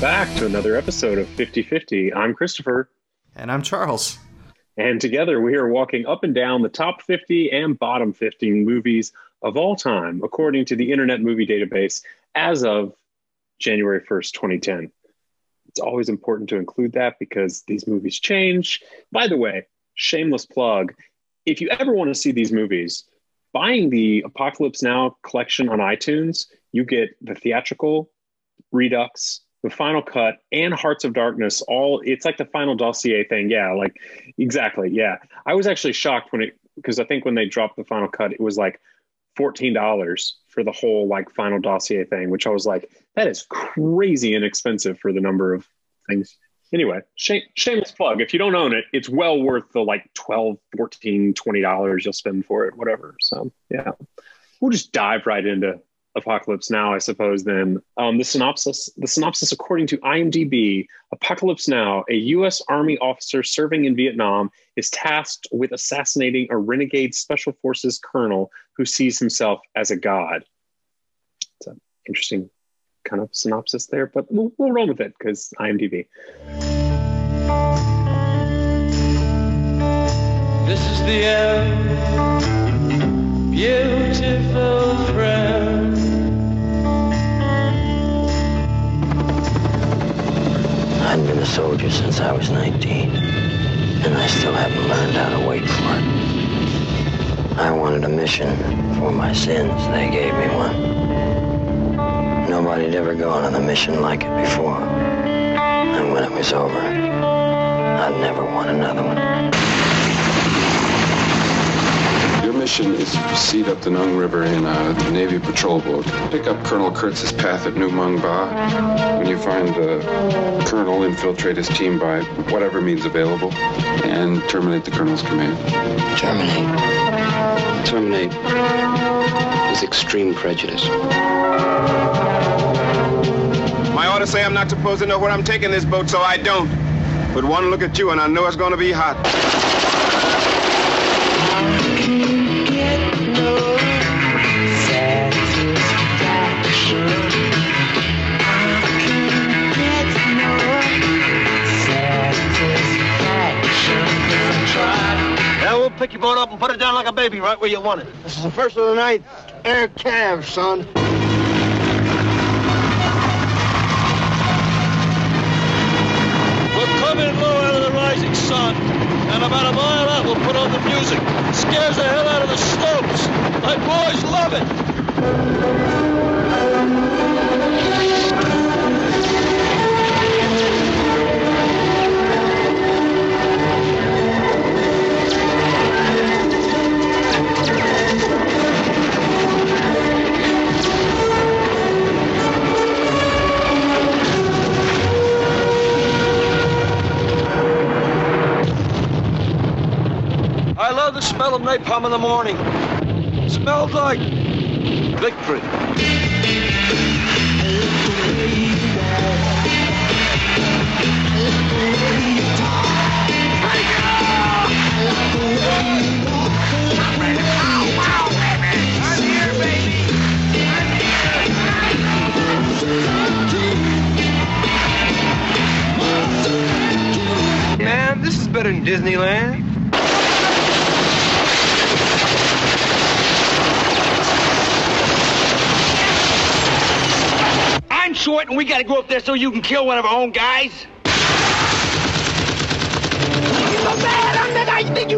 back to another episode of 50 50. I'm Christopher. And I'm Charles. And together we are walking up and down the top 50 and bottom 50 movies of all time, according to the Internet Movie Database as of January 1st, 2010. It's always important to include that because these movies change. By the way, shameless plug if you ever want to see these movies, buying the Apocalypse Now collection on iTunes, you get the theatrical, Redux, the final cut, and Hearts of Darkness. All it's like the final dossier thing. Yeah, like exactly. Yeah, I was actually shocked when it because I think when they dropped the final cut, it was like fourteen dollars for the whole like final dossier thing, which I was like, that is crazy inexpensive for the number of things. Anyway, shame, shameless plug. If you don't own it, it's well worth the like 12, 14, 20 dollars you'll spend for it, whatever. So yeah, we'll just dive right into Apocalypse Now, I suppose. Then um, the synopsis. The synopsis, according to IMDb, Apocalypse Now, a U.S. Army officer serving in Vietnam, is tasked with assassinating a renegade Special Forces colonel who sees himself as a god. It's an interesting kind of synopsis there, but we'll, we'll roll with it because IMDb. This is the end, beautiful friend. I'd been a soldier since I was 19, and I still haven't learned how to wait for it. I wanted a mission for my sins. They gave me one. Nobody'd ever gone on a mission like it before. And when it was over, I'd never want another one. Your mission is to proceed up the Nung River in a Navy patrol boat. Pick up Colonel Kurtz's path at Nu Mung Ba. When you find the colonel, infiltrate his team by whatever means available and terminate the colonel's command. Terminate. Terminate is extreme prejudice. My orders say I'm not supposed to know where I'm taking this boat, so I don't. But one look at you and I know it's gonna be hot. Pick your boat up and put it down like a baby right where you want it. This is the first of the night. Air Cav, son. We'll come in low out of the rising sun, and about a mile out we'll put on the music. It scares the hell out of the slopes. My boys love it. Love the smell of napalm in the morning. smells like victory. Man, this is better than Disneyland. I'm short, and we gotta go up there so you can kill one of our own guys. you think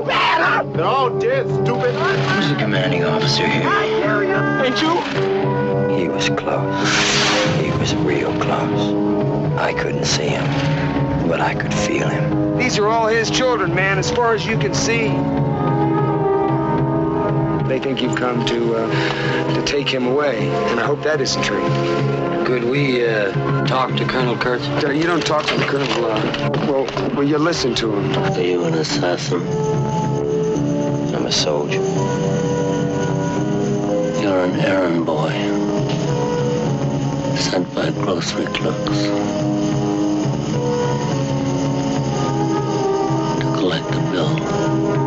They're all dead, stupid. Who's the commanding officer here? I hear you. Ain't you? He was close. He was real close. I couldn't see him, but I could feel him. These are all his children, man, as far as you can see. They think you've come to uh, to take him away, and I hope that isn't true. Could we uh, talk to Colonel Kurtz? You don't talk to the colonel. Uh, well, well, you listen to him. Are you an assassin? I'm a soldier. You're an errand boy. Sent by grocery clerks. To collect the bill.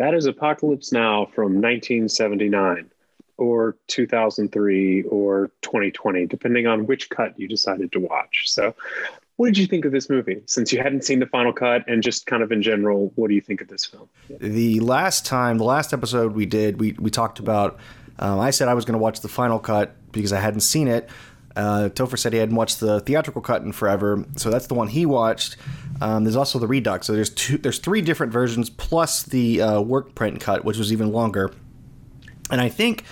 That is Apocalypse Now from 1979 or 2003 or 2020, depending on which cut you decided to watch. So, what did you think of this movie? Since you hadn't seen the final cut, and just kind of in general, what do you think of this film? The last time, the last episode we did, we we talked about. Um, I said I was going to watch the final cut because I hadn't seen it. Uh, Topher said he hadn't watched the theatrical cut in forever, so that's the one he watched. Um, there's also the Redux, so there's two, there's three different versions plus the uh, work print cut, which was even longer. And I think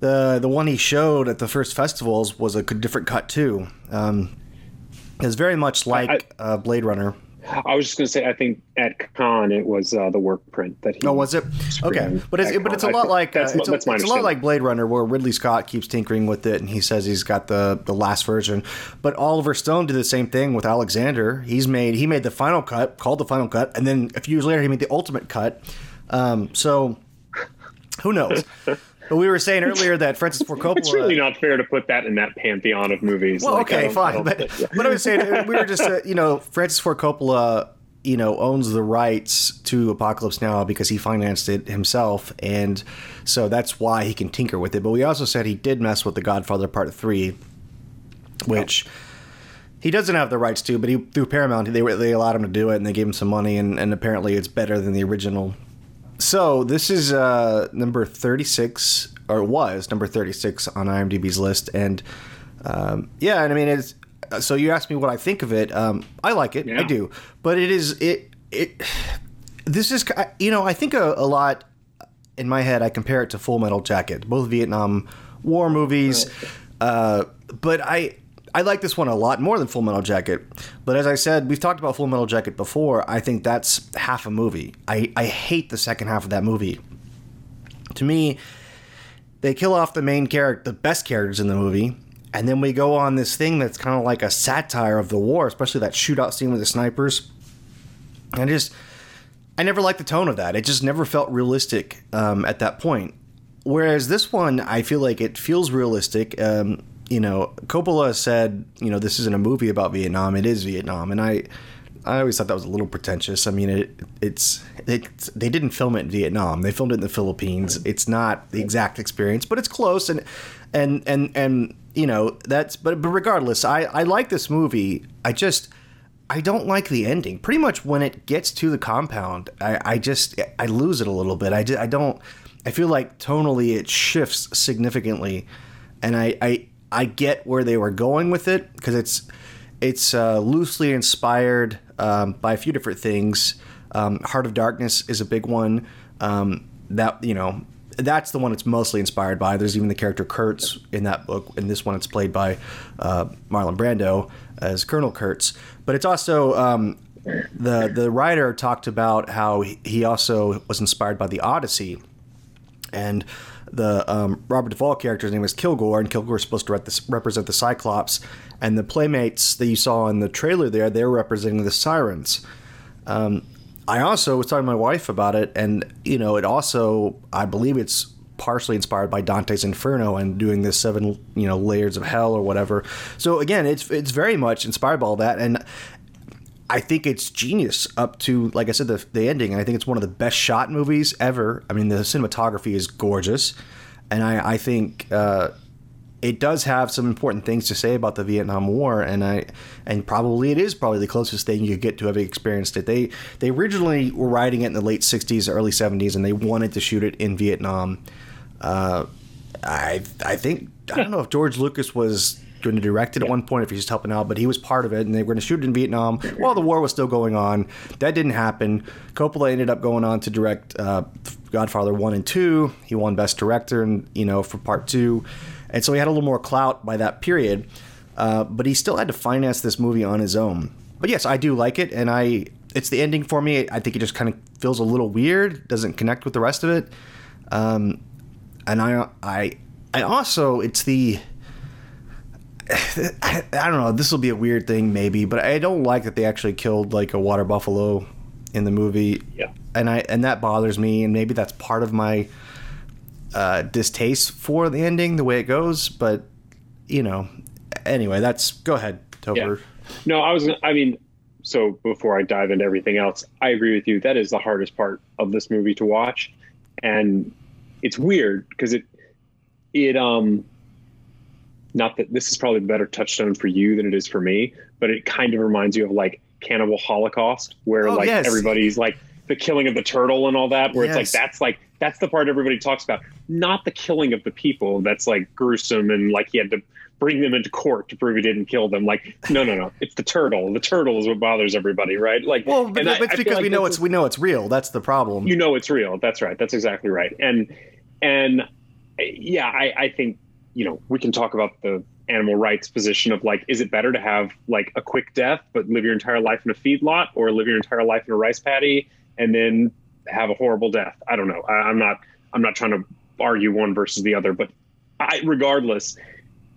the the one he showed at the first festivals was a different cut too. Um, it's very much like I- uh, Blade Runner. I was just going to say, I think at Cannes it was uh, the work print that he. Oh, was it? Okay, but it's but it's a lot like uh, that's, it's, a, that's it's a lot like Blade Runner, where Ridley Scott keeps tinkering with it, and he says he's got the the last version. But Oliver Stone did the same thing with Alexander. He's made he made the final cut, called the final cut, and then a few years later he made the ultimate cut. Um, so who knows? but we were saying earlier that Francis Ford Coppola. It's really not fair to put that in that pantheon of movies. Well, Like, okay, fine, but think- yeah. but I was saying we were just uh, you know Francis Ford Coppola you know owns the rights to Apocalypse Now because he financed it himself, and so that's why he can tinker with it. But we also said he did mess with The Godfather Part Three, which. He doesn't have the rights to, but he through Paramount they they allowed him to do it, and they gave him some money, and, and apparently it's better than the original. So this is uh, number thirty six, or was number thirty six on IMDb's list, and um, yeah, and I mean it's. So you asked me what I think of it. Um, I like it, I do, but it is it it. This is you know I think a, a lot in my head I compare it to Full Metal Jacket, both Vietnam War movies, uh, but I. I like this one a lot more than Full Metal Jacket. But as I said, we've talked about Full Metal Jacket before. I think that's half a movie. I, I hate the second half of that movie. To me, they kill off the main character, the best characters in the movie, and then we go on this thing that's kind of like a satire of the war, especially that shootout scene with the snipers. And just, I never liked the tone of that. It just never felt realistic um, at that point. Whereas this one, I feel like it feels realistic. Um, you know, Coppola said, you know, this isn't a movie about Vietnam; it is Vietnam, and I, I always thought that was a little pretentious. I mean, it, it's, it's they didn't film it in Vietnam; they filmed it in the Philippines. It's not the exact experience, but it's close, and and and and you know that's. But but regardless, I I like this movie. I just. I don't like the ending. Pretty much when it gets to the compound, I, I just I lose it a little bit. I, ju- I don't. I feel like tonally it shifts significantly, and I I, I get where they were going with it because it's it's uh, loosely inspired um, by a few different things. Um, Heart of Darkness is a big one. Um, that you know that's the one it's mostly inspired by. There's even the character Kurtz in that book. In this one, it's played by uh, Marlon Brando as Colonel Kurtz. But it's also um, the the writer talked about how he- he also was inspired by the Odyssey, and the um, Robert Duvall character's name is Kilgore, and Kilgore is supposed to rep- represent the Cyclops, and the playmates that you saw in the trailer there, they're representing the Sirens. Um, I also was talking to my wife about it, and you know, it also I believe it's partially inspired by Dante's Inferno and doing the seven you know layers of hell or whatever. So again, it's it's very much inspired by all that, and I think it's genius up to like I said the the ending, I think it's one of the best shot movies ever. I mean, the cinematography is gorgeous, and I I think. Uh, it does have some important things to say about the Vietnam War, and I and probably it is probably the closest thing you get to having experienced it. They they originally were writing it in the late '60s, early '70s, and they wanted to shoot it in Vietnam. Uh, I I think I don't know if George Lucas was going to direct it at one point, if he's just helping out, but he was part of it, and they were going to shoot it in Vietnam while the war was still going on. That didn't happen. Coppola ended up going on to direct uh, Godfather one and two. He won Best Director, and you know for part two, and so he had a little more clout by that period. Uh, but he still had to finance this movie on his own. But yes, I do like it, and I it's the ending for me. I think it just kind of feels a little weird, doesn't connect with the rest of it. Um, and I, I, I also it's the. I, I don't know. This will be a weird thing, maybe, but I don't like that they actually killed like a water buffalo in the movie. Yeah. and I and that bothers me, and maybe that's part of my uh, distaste for the ending, the way it goes. But you know, anyway, that's go ahead, Topher. No, I was. I mean, so before I dive into everything else, I agree with you. That is the hardest part of this movie to watch, and it's weird because it it um not that this is probably a better touchstone for you than it is for me, but it kind of reminds you of like Cannibal Holocaust, where Oh, like yes. everybody's like the killing of the turtle and all that, where it's like that's like that's the part everybody talks about, not the killing of the people. That's like gruesome and like he had to bring them into court to prove he didn't kill them. Like no, no, no, it's the turtle. The turtle is what bothers everybody, right? Like Well, but and I- it's I because like we know it's we know it's real. That's the problem. you know it's real. That's right. That's exactly right. And and yeah, I, I think you know we can talk about the animal rights position of like, is it better to have like a quick death but live your entire life in a feedlot, or live your entire life in a rice paddy and then have a horrible death? I don't know. I, I'm not. I'm not trying to argue one versus the other, but I, regardless,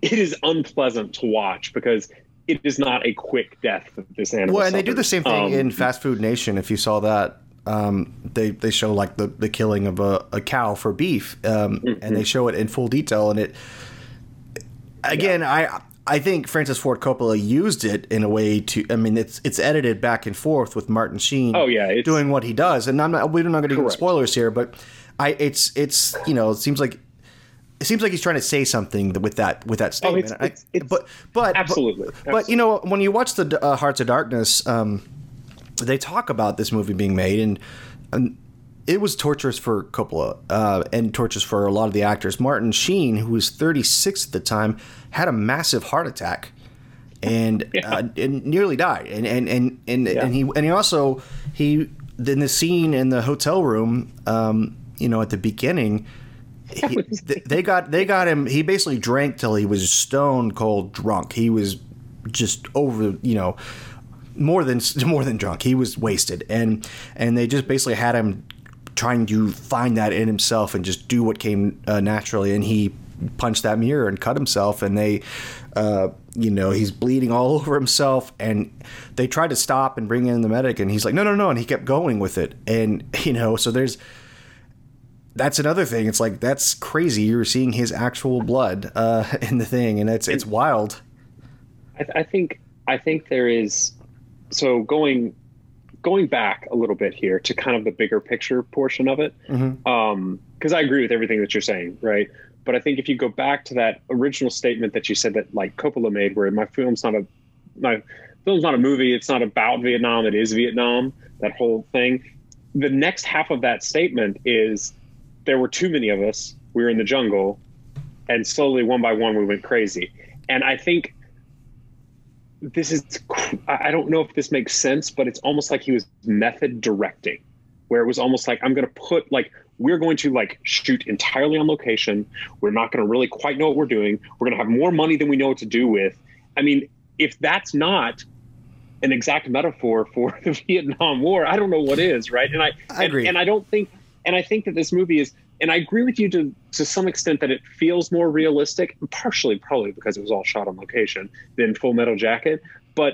it is unpleasant to watch because it is not a quick death that this animal. Well, and they do the same thing Um, in Fast Food Nation. If you saw that, um, they they show like the, the killing of a, a cow for beef, um, Mm-hmm. and they show it in full detail. And it again, I I think Francis Ford Coppola used it in a way to. I mean, it's it's edited back and forth with Martin Sheen. Oh, yeah, doing what he does, and I'm not. We're not going to get spoilers here, but I it's it's you know it seems like. It seems like he's trying to say something with that with that statement. Oh, it's- it's- it's- but but absolutely, But, you know when you watch the uh, Hearts of Darkness, um, they talk about this movie being made, and, and it was torturous for Coppola uh, and torturous for a lot of the actors. Martin Sheen, who was 36 at the time, had a massive heart attack and uh, and nearly died. And and and and, and he and he also he in the scene in the hotel room, um, you know, at the beginning. He, they got they got him. He basically drank till he was stone cold drunk. He was just over, you know, more than more than drunk. He was wasted, and and they just basically had him trying to find that in himself and just do what came uh, naturally. And he punched that mirror and cut himself. And they, uh, you know, he's bleeding all over himself. And they tried to stop and bring in the medic, and he's like, no, no, no, and he kept going with it. And you know, so there's that's another thing. It's like that's crazy. You're seeing his actual blood uh, in the thing, and it's it's wild. I, th- I think I think there is so going going back a little bit here to kind of the bigger picture portion of it mm-hmm. um, because I agree with everything that you're saying, right? But I think if you go back to that original statement that you said that like Coppola made, where my film's not a my film's not a movie, it's not about Vietnam, it is Vietnam. That whole thing. The next half of that statement is there were too many of us. We were in the jungle, and slowly, one by one, we went crazy. And I think this is I don't know if this makes sense, but it's almost like he was method directing, where it was almost like I'm going to put like we're going to like shoot entirely on location. We're not going to really quite know what we're doing. We're going to have more money than we know what to do with. I mean, if that's not an exact metaphor for the Vietnam War, I don't know what is, right? And I, I agree. And, and I don't think, and I think that this movie is, and I agree with you to to some extent that it feels more realistic, partially probably because it was all shot on location than Full Metal Jacket, but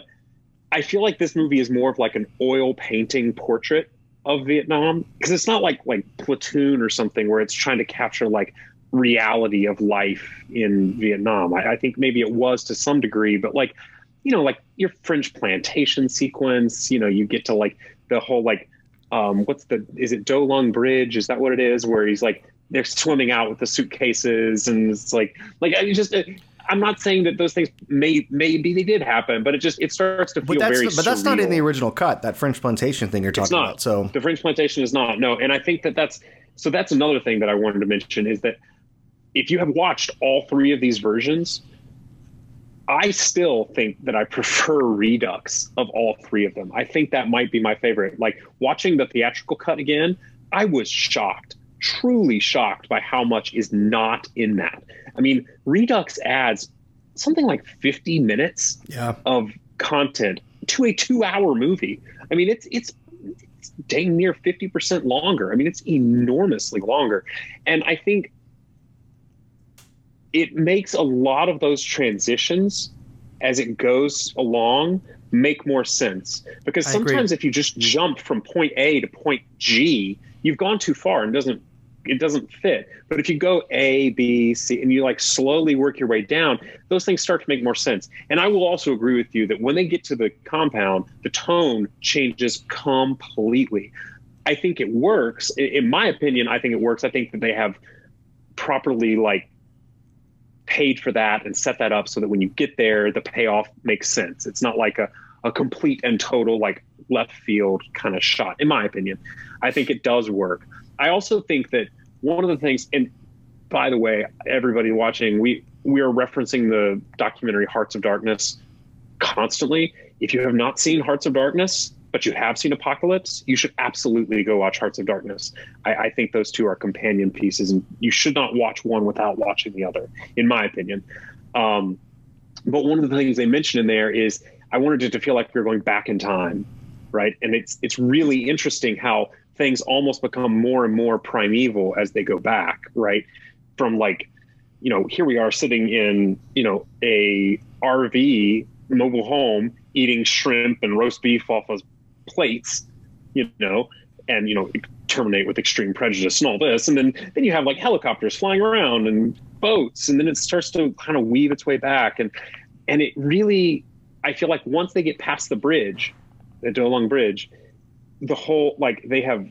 I feel like this movie is more of like an oil painting portrait of Vietnam because it's not like like Platoon or something where it's trying to capture like reality of life in Vietnam. I, I think maybe it was to some degree, but like you know, like your French plantation sequence, you know, you get to like the whole like um what's the is it Do Lung Bridge? Is that what it is? Where he's like they're swimming out with the suitcases and it's like like I just uh, I'm not saying that those things may maybe they did happen, but it just it starts to feel But that's very but that's not in the original cut. That French plantation thing you're talking It's not. about. So the French plantation is not. No, and I think that that's so. That's another thing that I wanted to mention is that if you have watched all three of these versions, I still think that I prefer Redux of all three of them. I think that might be my favorite. Like watching the theatrical cut again, I was shocked, truly shocked by how much is not in that. I mean, Redux adds something like 50 minutes yeah, of content to a two-hour movie. I mean, it's it's, it's dang near fifty percent longer. I mean, it's enormously longer, and I think it makes a lot of those transitions as it goes along make more sense because I agree. sometimes if you just jump from point A to point G, you've gone too far and doesn't it doesn't fit. But if you go A, B, C, and you like slowly work your way down, those things start to make more sense. And I will also agree with you that when they get to the compound, the tone changes completely. I think it works. In my opinion, I think it works. I think that they have properly like paid for that and set that up so that when you get there, the payoff makes sense. It's not like a, a complete and total like left field kind of shot, in my opinion. I think it does work. I also think that one of the things, and by the way, everybody watching, we we are referencing the documentary Hearts of Darkness constantly. If you have not seen Hearts of Darkness, but you have seen Apocalypse, you should absolutely go watch Hearts of Darkness. I, I, think those two are companion pieces, and you should not watch one without watching the other, in my opinion. Um, but one of the things they mentioned in there is I wanted it to feel like we are going back in time, right? And it's it's really interesting how things almost become more and more primeval as they go back, right? From like, you know, here we are sitting in, you know, a RV mobile home eating shrimp and roast beef off of plates, you know, and you know, terminate with extreme prejudice and all this, and then then you have like helicopters flying around and boats, and then it starts to kind of weave its way back, and and it really, I feel like once they get past the bridge, the Do Lung Bridge, the whole like they have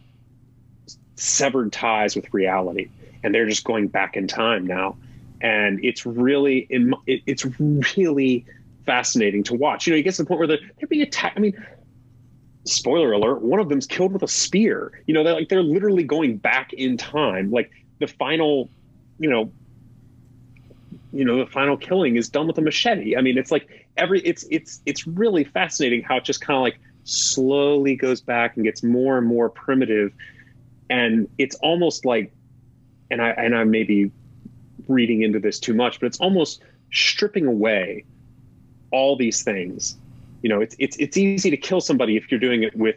severed ties with reality, and they're just going back in time now, and it's really it, it's really fascinating to watch. You know, you get to the point where they're, they're being attacked. I mean, spoiler alert, one of them's killed with a spear. You know, they're like they're literally going back in time. Like the final, you know, you know, the final killing is done with a machete. I mean, it's like every it's it's it's really fascinating how it just kind of like slowly goes back and gets more and more primitive. And it's almost like and I and I may be reading into this too much, but it's almost stripping away all these things you know, it's it's it's easy to kill somebody if you're doing it with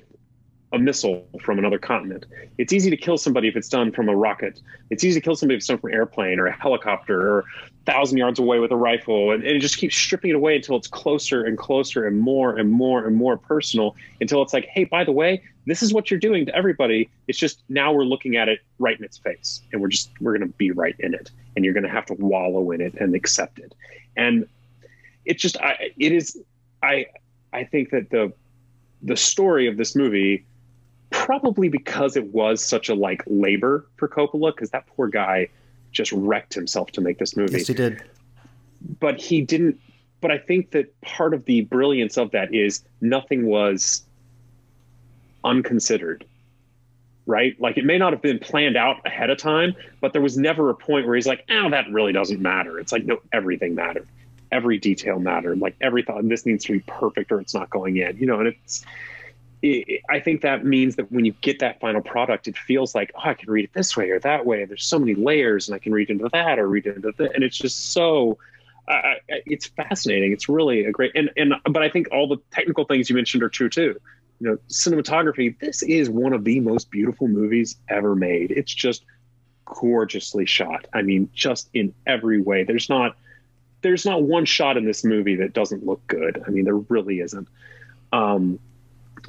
a missile from another continent. It's easy to kill somebody if it's done from a rocket. It's easy to kill somebody if it's done from an airplane or a helicopter or a thousand yards away with a rifle. And, and it just keeps stripping it away until it's closer and closer and more and more and more personal until it's like, hey, by the way, this is what you're doing to everybody. It's just now we're looking at it right in its face and we're just, we're going to be right in it. And you're going to have to wallow in it and accept it. And it just, I, it is, I, I think that the the story of this movie probably because it was such a like labor for Coppola because that poor guy just wrecked himself to make this movie. Yes, he did. But he didn't. But I think that part of the brilliance of that is nothing was unconsidered. Right? Like it may not have been planned out ahead of time, but there was never a point where he's like, oh, that really doesn't matter. It's like, no, everything mattered every detail mattered. Like every thought, this needs to be perfect or it's not going in. You know, and it's. It, I think that means that when you get that final product, it feels like, oh, I can read it this way or that way. There's so many layers, and I can read into that or read into that, and it's just so. Uh, it's fascinating. It's really a great and and but I think all the technical things you mentioned are true too. You know, cinematography. This is one of the most beautiful movies ever made. It's just gorgeously shot. I mean, just in every way. There's not there's not one shot in this movie that doesn't look good. I mean, there really isn't. Um,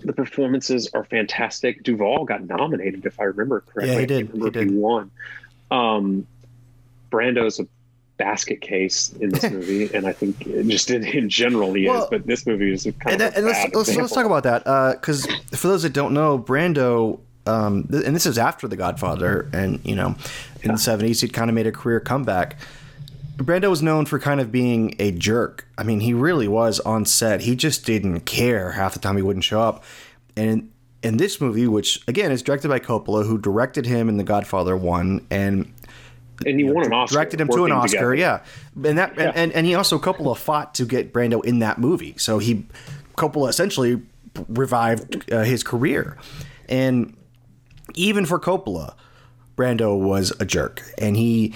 the performances are fantastic. Duvall got nominated, if I remember correctly. Yeah, he did. He, did. he won. Um, Brando's a basket case in this movie, and I think just in, in general he well, is. But this movie is kind and, of. and let's, let's, let's, talk about that because uh, for those that don't know, Brando. Um, th- and this is after The Godfather, and you know, in yeah. the '70s, he'd kind of made a career comeback. Brando was known for kind of being a jerk. I mean, he really was on set. He just didn't care half the time he wouldn't show up. And in, this movie, which again is directed by Coppola, who directed him in The Godfather One, and and he won an Oscar. Directed him to an Oscar, together. yeah. And that yeah. And, and he also Coppola fought to get Brando in that movie. So he Coppola essentially revived uh, his career. And even for Coppola, Brando was a jerk, and he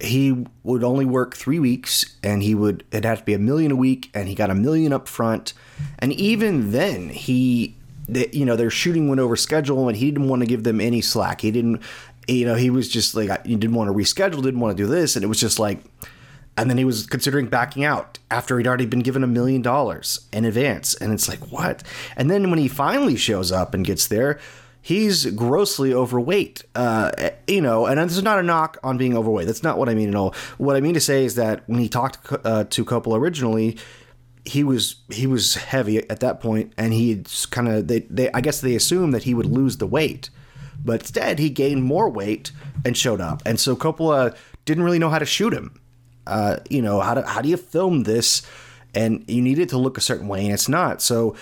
he would only work three weeks and he would it had to be a million a week and he got a million up front. And even then he you know their shooting went over schedule and he didn't want to give them any slack. He didn't you know he was just like he didn't want to reschedule didn't want to do this and it was just like and then he was considering backing out after he'd already been given a million dollars in advance and it's like what? And then when he finally shows up and gets there he's grossly overweight. Uh, you know, and this is not a knock on being overweight. That's not what I mean at all. What I mean to say is that when he talked uh, to Coppola originally, he was he was heavy at that point, and he kind of they, they I guess they assumed that he would lose the weight, but instead he gained more weight and showed up, and so Coppola didn't really know how to shoot him. Uh, you know how do how do you film this, and you need it to look a certain way, and it's not so.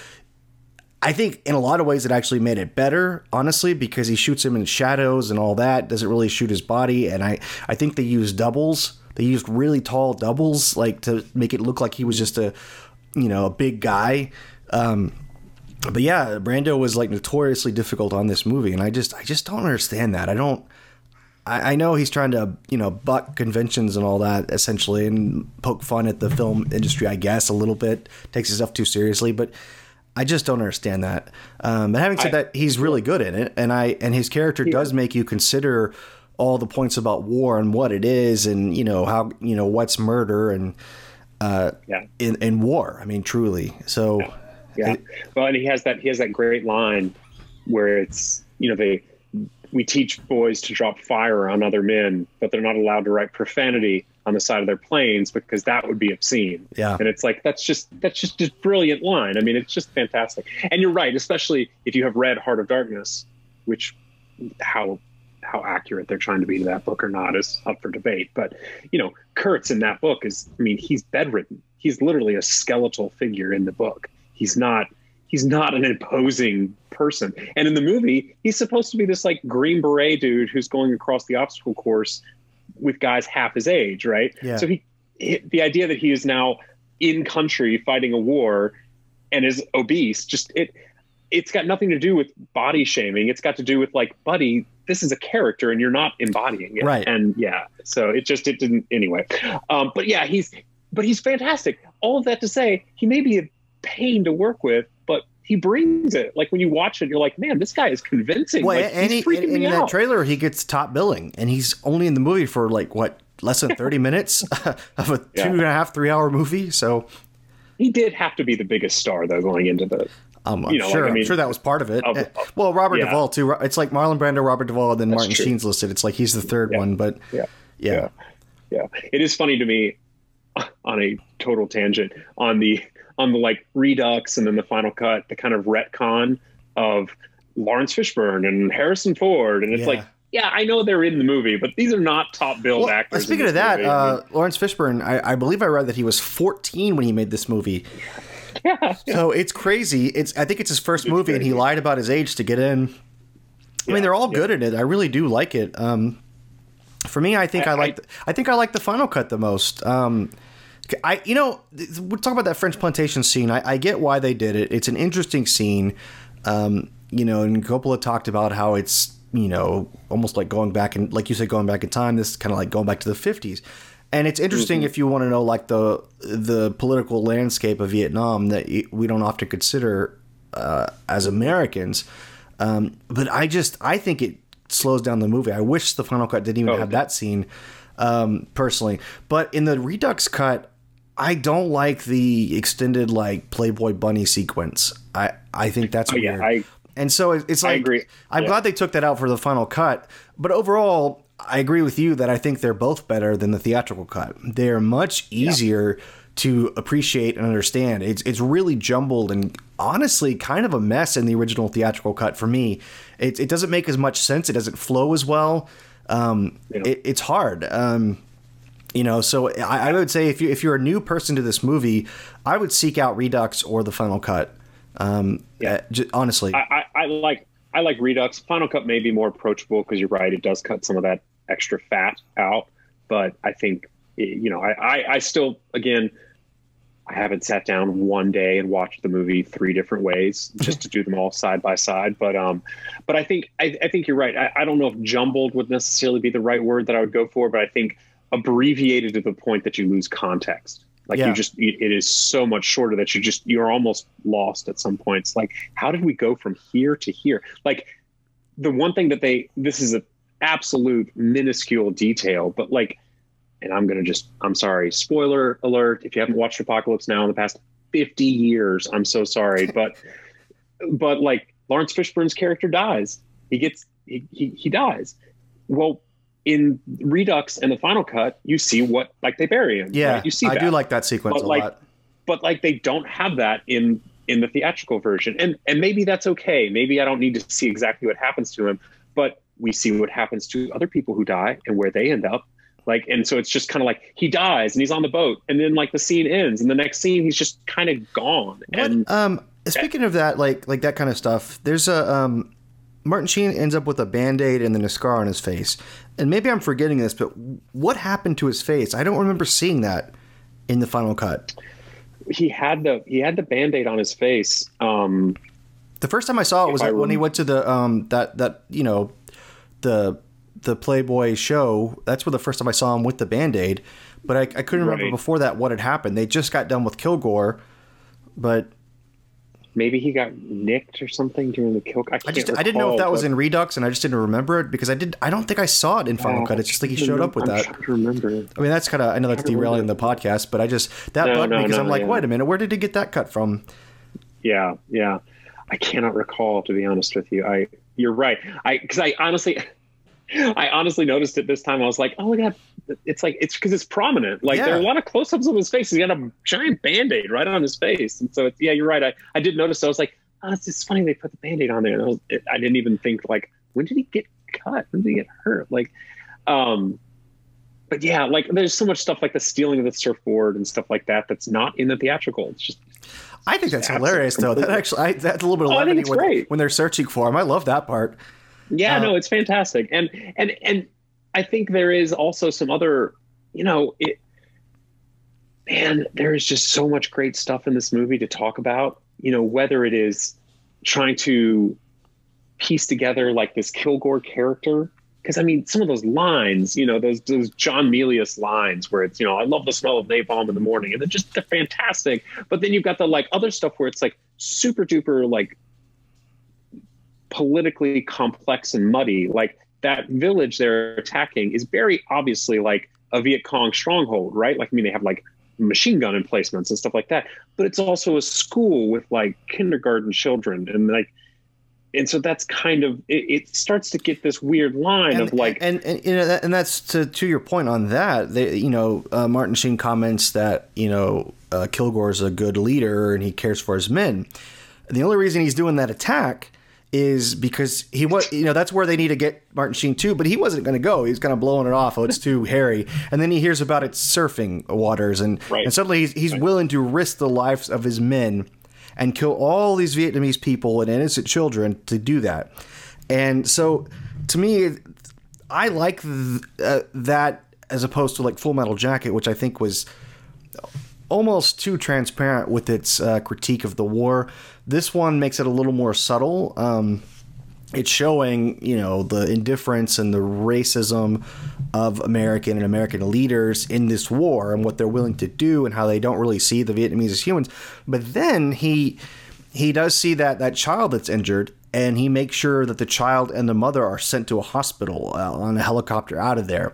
I think in a lot of ways it actually made it better, honestly, because he shoots him in shadows and all that. Doesn't really shoot his body, and I I think they used doubles. They used really tall doubles, like to make it look like he was just a, you know, a big guy. Um, but yeah, Brando was like notoriously difficult on this movie, and I just I just don't understand that. I don't. I, I know he's trying to you know buck conventions and all that essentially, and poke fun at the film industry, I guess a little bit. Takes himself too seriously, but I just don't understand that. Um, but having said I- that, he's really good in it, and I and his character does make you consider all the points about war and what it is, and you know how you know what's murder and uh, Yeah. in in war. I mean, truly. So Yeah. Well, and he has that he has that great line where it's you know they we teach boys to drop fire on other men, but they're not allowed to write profanity on the side of their planes because that would be obscene. Yeah. And it's like that's just that's just a brilliant line. I mean, it's just fantastic. And you're right, especially if you have read Heart of Darkness, which how how accurate they're trying to be to that book or not is up for debate. But you know, Kurtz in that book is I mean, he's bedridden. He's literally a skeletal figure in the book. He's not he's not an imposing person. And in the movie, he's supposed to be this like green beret dude who's going across the obstacle course with guys half his age, right? Yeah. So he, he the idea that he is now in country fighting a war and is obese just it it's got nothing to do with body shaming. It's got to do with like, buddy, this is a character and you're not embodying it. Right. And yeah, so it just it didn't anyway. Um, but yeah, he's but he's fantastic. All of that to say, he may be a pain to work with, but he brings it. Like when you watch it, you're like, man, this guy is convincing. Well, like, and he's he, freaking in, in me that out. trailer, he gets top billing, and he's only in the movie for like what less than thirty minutes of a Yeah. two and a half, three hour movie. So he did have to be the biggest star though going into the. um, I'm You know, like, sure, I I'm mean- sure that was part of it. Eh, well, Robert yeah. Duvall too. It's like Marlon Brando, Robert Duvall, and then That's Martin true. Sheen's listed. It's like he's the third Yeah. one, but Yeah. yeah. yeah it is funny to me on a total tangent on the on the like redux and then the final cut the kind of retcon of laurence fishburne and harrison ford and it's Yeah. like yeah i know they're in the movie but these are not top billed Well, actors speaking of that, uh, Laurence Fishburne, I, I believe I read that he was 14 when he made this movie. yeah, So it's crazy. It's I think it's his first movie, and he lied about his age to get in. I mean, they're all yeah. good at it. I really do like it. Um, for me, I think I, I- like. I think I like the final cut the most. Um, I you know th- we're talking about that French plantation scene. I, I get why they did it. It's an interesting scene. Um, you know, and Coppola talked about how it's you know almost like going back and like you said, going back in time. This is kind of like going back to the fifties. And it's interesting if you want to know like the the political landscape of Vietnam that we don't often consider uh, as Americans. Um, but I just I think it slows down the movie. I wish the final cut didn't even Oh, have that scene um, personally. But in the Redux cut, I don't like the extended like Playboy Bunny sequence. I I think that's Oh, yeah. I- and so it- it's I like agree. I'm Yeah. glad they took that out for the final cut. But overall, I agree with you that I think they're both better than the theatrical cut. They're much easier to appreciate and understand. It's it's really jumbled and honestly kind of a mess in the original theatrical cut for me. It it doesn't make as much sense. It doesn't flow as well. Um, Yeah. it, it's hard. Um, you know, so I, I would say if you if you're a new person to this movie, I would seek out Redux or the final cut. Um, Yeah. uh, honestly, I, I, I like I like Redux. Final Cut may be more approachable because you're right; it does cut some of that extra fat out. But I think you know, I, I, I still again, I haven't sat down one day and watched the movie three different ways just to do them all side by side. But um, but I think I, I think you're right. I, I don't know if jumbled would necessarily be the right word that I would go for, but I think abbreviated to the point that you lose context. Like Yeah. you just, it is so much shorter that you just, you're almost lost at some points. Like, how did we go from here to here? Like, the one thing that they, this is an absolute minuscule detail, but like, and I'm going to just, I'm sorry, spoiler alert. If you haven't watched Apocalypse Now in the past 50 years, I'm so sorry. But, but like, Laurence Fishburne's character dies he gets he, he he dies. Well, in Redux and the Final Cut, you see what like they bury him. Yeah, right? you see I that. do like that sequence But, a like, lot. but like they don't have that in in the theatrical version and and maybe that's okay maybe i don't need to see exactly what happens to him but we see what happens to other people who die and where they end up like and so it's just kind of like he dies and he's on the boat and then like the scene ends and the next scene he's just kind of gone and um, speaking of that, like like that kind of stuff, there's a um, Martin Sheen ends up with a band aid and then a scar on his face, and maybe I'm forgetting this, but what happened to his face? I don't remember seeing that in the final cut. he had the he had the band-aid on his face um The first time I saw it was I when he went to the um that that you know the the Playboy show. That's where the first time I saw him with the band aid. But I, I couldn't remember Right. before that what had happened. They just got done with Kilgore, but maybe he got nicked or something during the kill i, I just I didn't know if recall, that was in Redux, and I just didn't remember it because I did. I don't think I saw it in Final Oh, Cut. It's just like he showed up with I'm that. remember I mean, that's kind of. I know that's derailing the podcast, but I just that No, bugged me because no, I'm like, yeah. wait a minute, where did he get that cut from? Yeah, yeah. I cannot recall to be honest with you. I you're right. I because I honestly I honestly noticed it this time. I was like, oh my god. It's like it's because it's prominent. Like there are a lot of close-ups of his face. He's got a giant band-aid right on his face. And so it's, yeah, you're right. I, I did notice. So I was like, oh, it's just funny they put the band-aid on there. And I, was, it, I didn't even think like, when did he get cut? When did he get hurt? Like, um, but yeah, like there's so much stuff like the stealing of the surfboard and stuff like that that's not in the theatrical. It's just I think that's hilarious, though. That actually, I, that's a little bit of Oh, levity when, when they're searching for him. I love that part. Yeah, Uh, no, it's fantastic, and and and I think there is also some other, you know, it. Man, there is just so much great stuff in this movie to talk about. You know, whether it is trying to piece together like this Kilgore character, because I mean, some of those lines, you know, those those John Milius lines where it's, you know, I love the smell of napalm in the morning, and they're just they're fantastic. But then you've got the like other stuff where it's like super duper like politically complex and muddy. Like that village they're attacking is very obviously like a Viet Cong stronghold, right? Like, I mean, they have like machine gun emplacements and stuff like that, but it's also a school with like kindergarten children and like, and so that's kind of it, it starts to get this weird line of like and and you know, that, and that's to to your point on that. They, you know, uh, Martin Sheen comments that you know uh, Kilgore is a good leader and he cares for his men. And the only reason he's doing that attack is because he was, you know, that's where they need to get Martin Sheen too. But he wasn't going to go. He was kind of blowing it off. Oh, it's too hairy. And then he hears about it surfing waters, and Right. and suddenly he's, he's willing to risk the lives of his men and kill all these Vietnamese people and innocent children to do that. And so, to me, I like th- uh, that as opposed to like Full Metal Jacket, which I think was almost too transparent with its uh, critique of the war. This one makes it a little more subtle. Um, it's showing, you know, the indifference and the racism of American and American leaders in this war and what they're willing to do and how they don't really see the Vietnamese as humans. But then he he does see that that child that's injured and he makes sure that the child and the mother are sent to a hospital uh, on a helicopter out of there.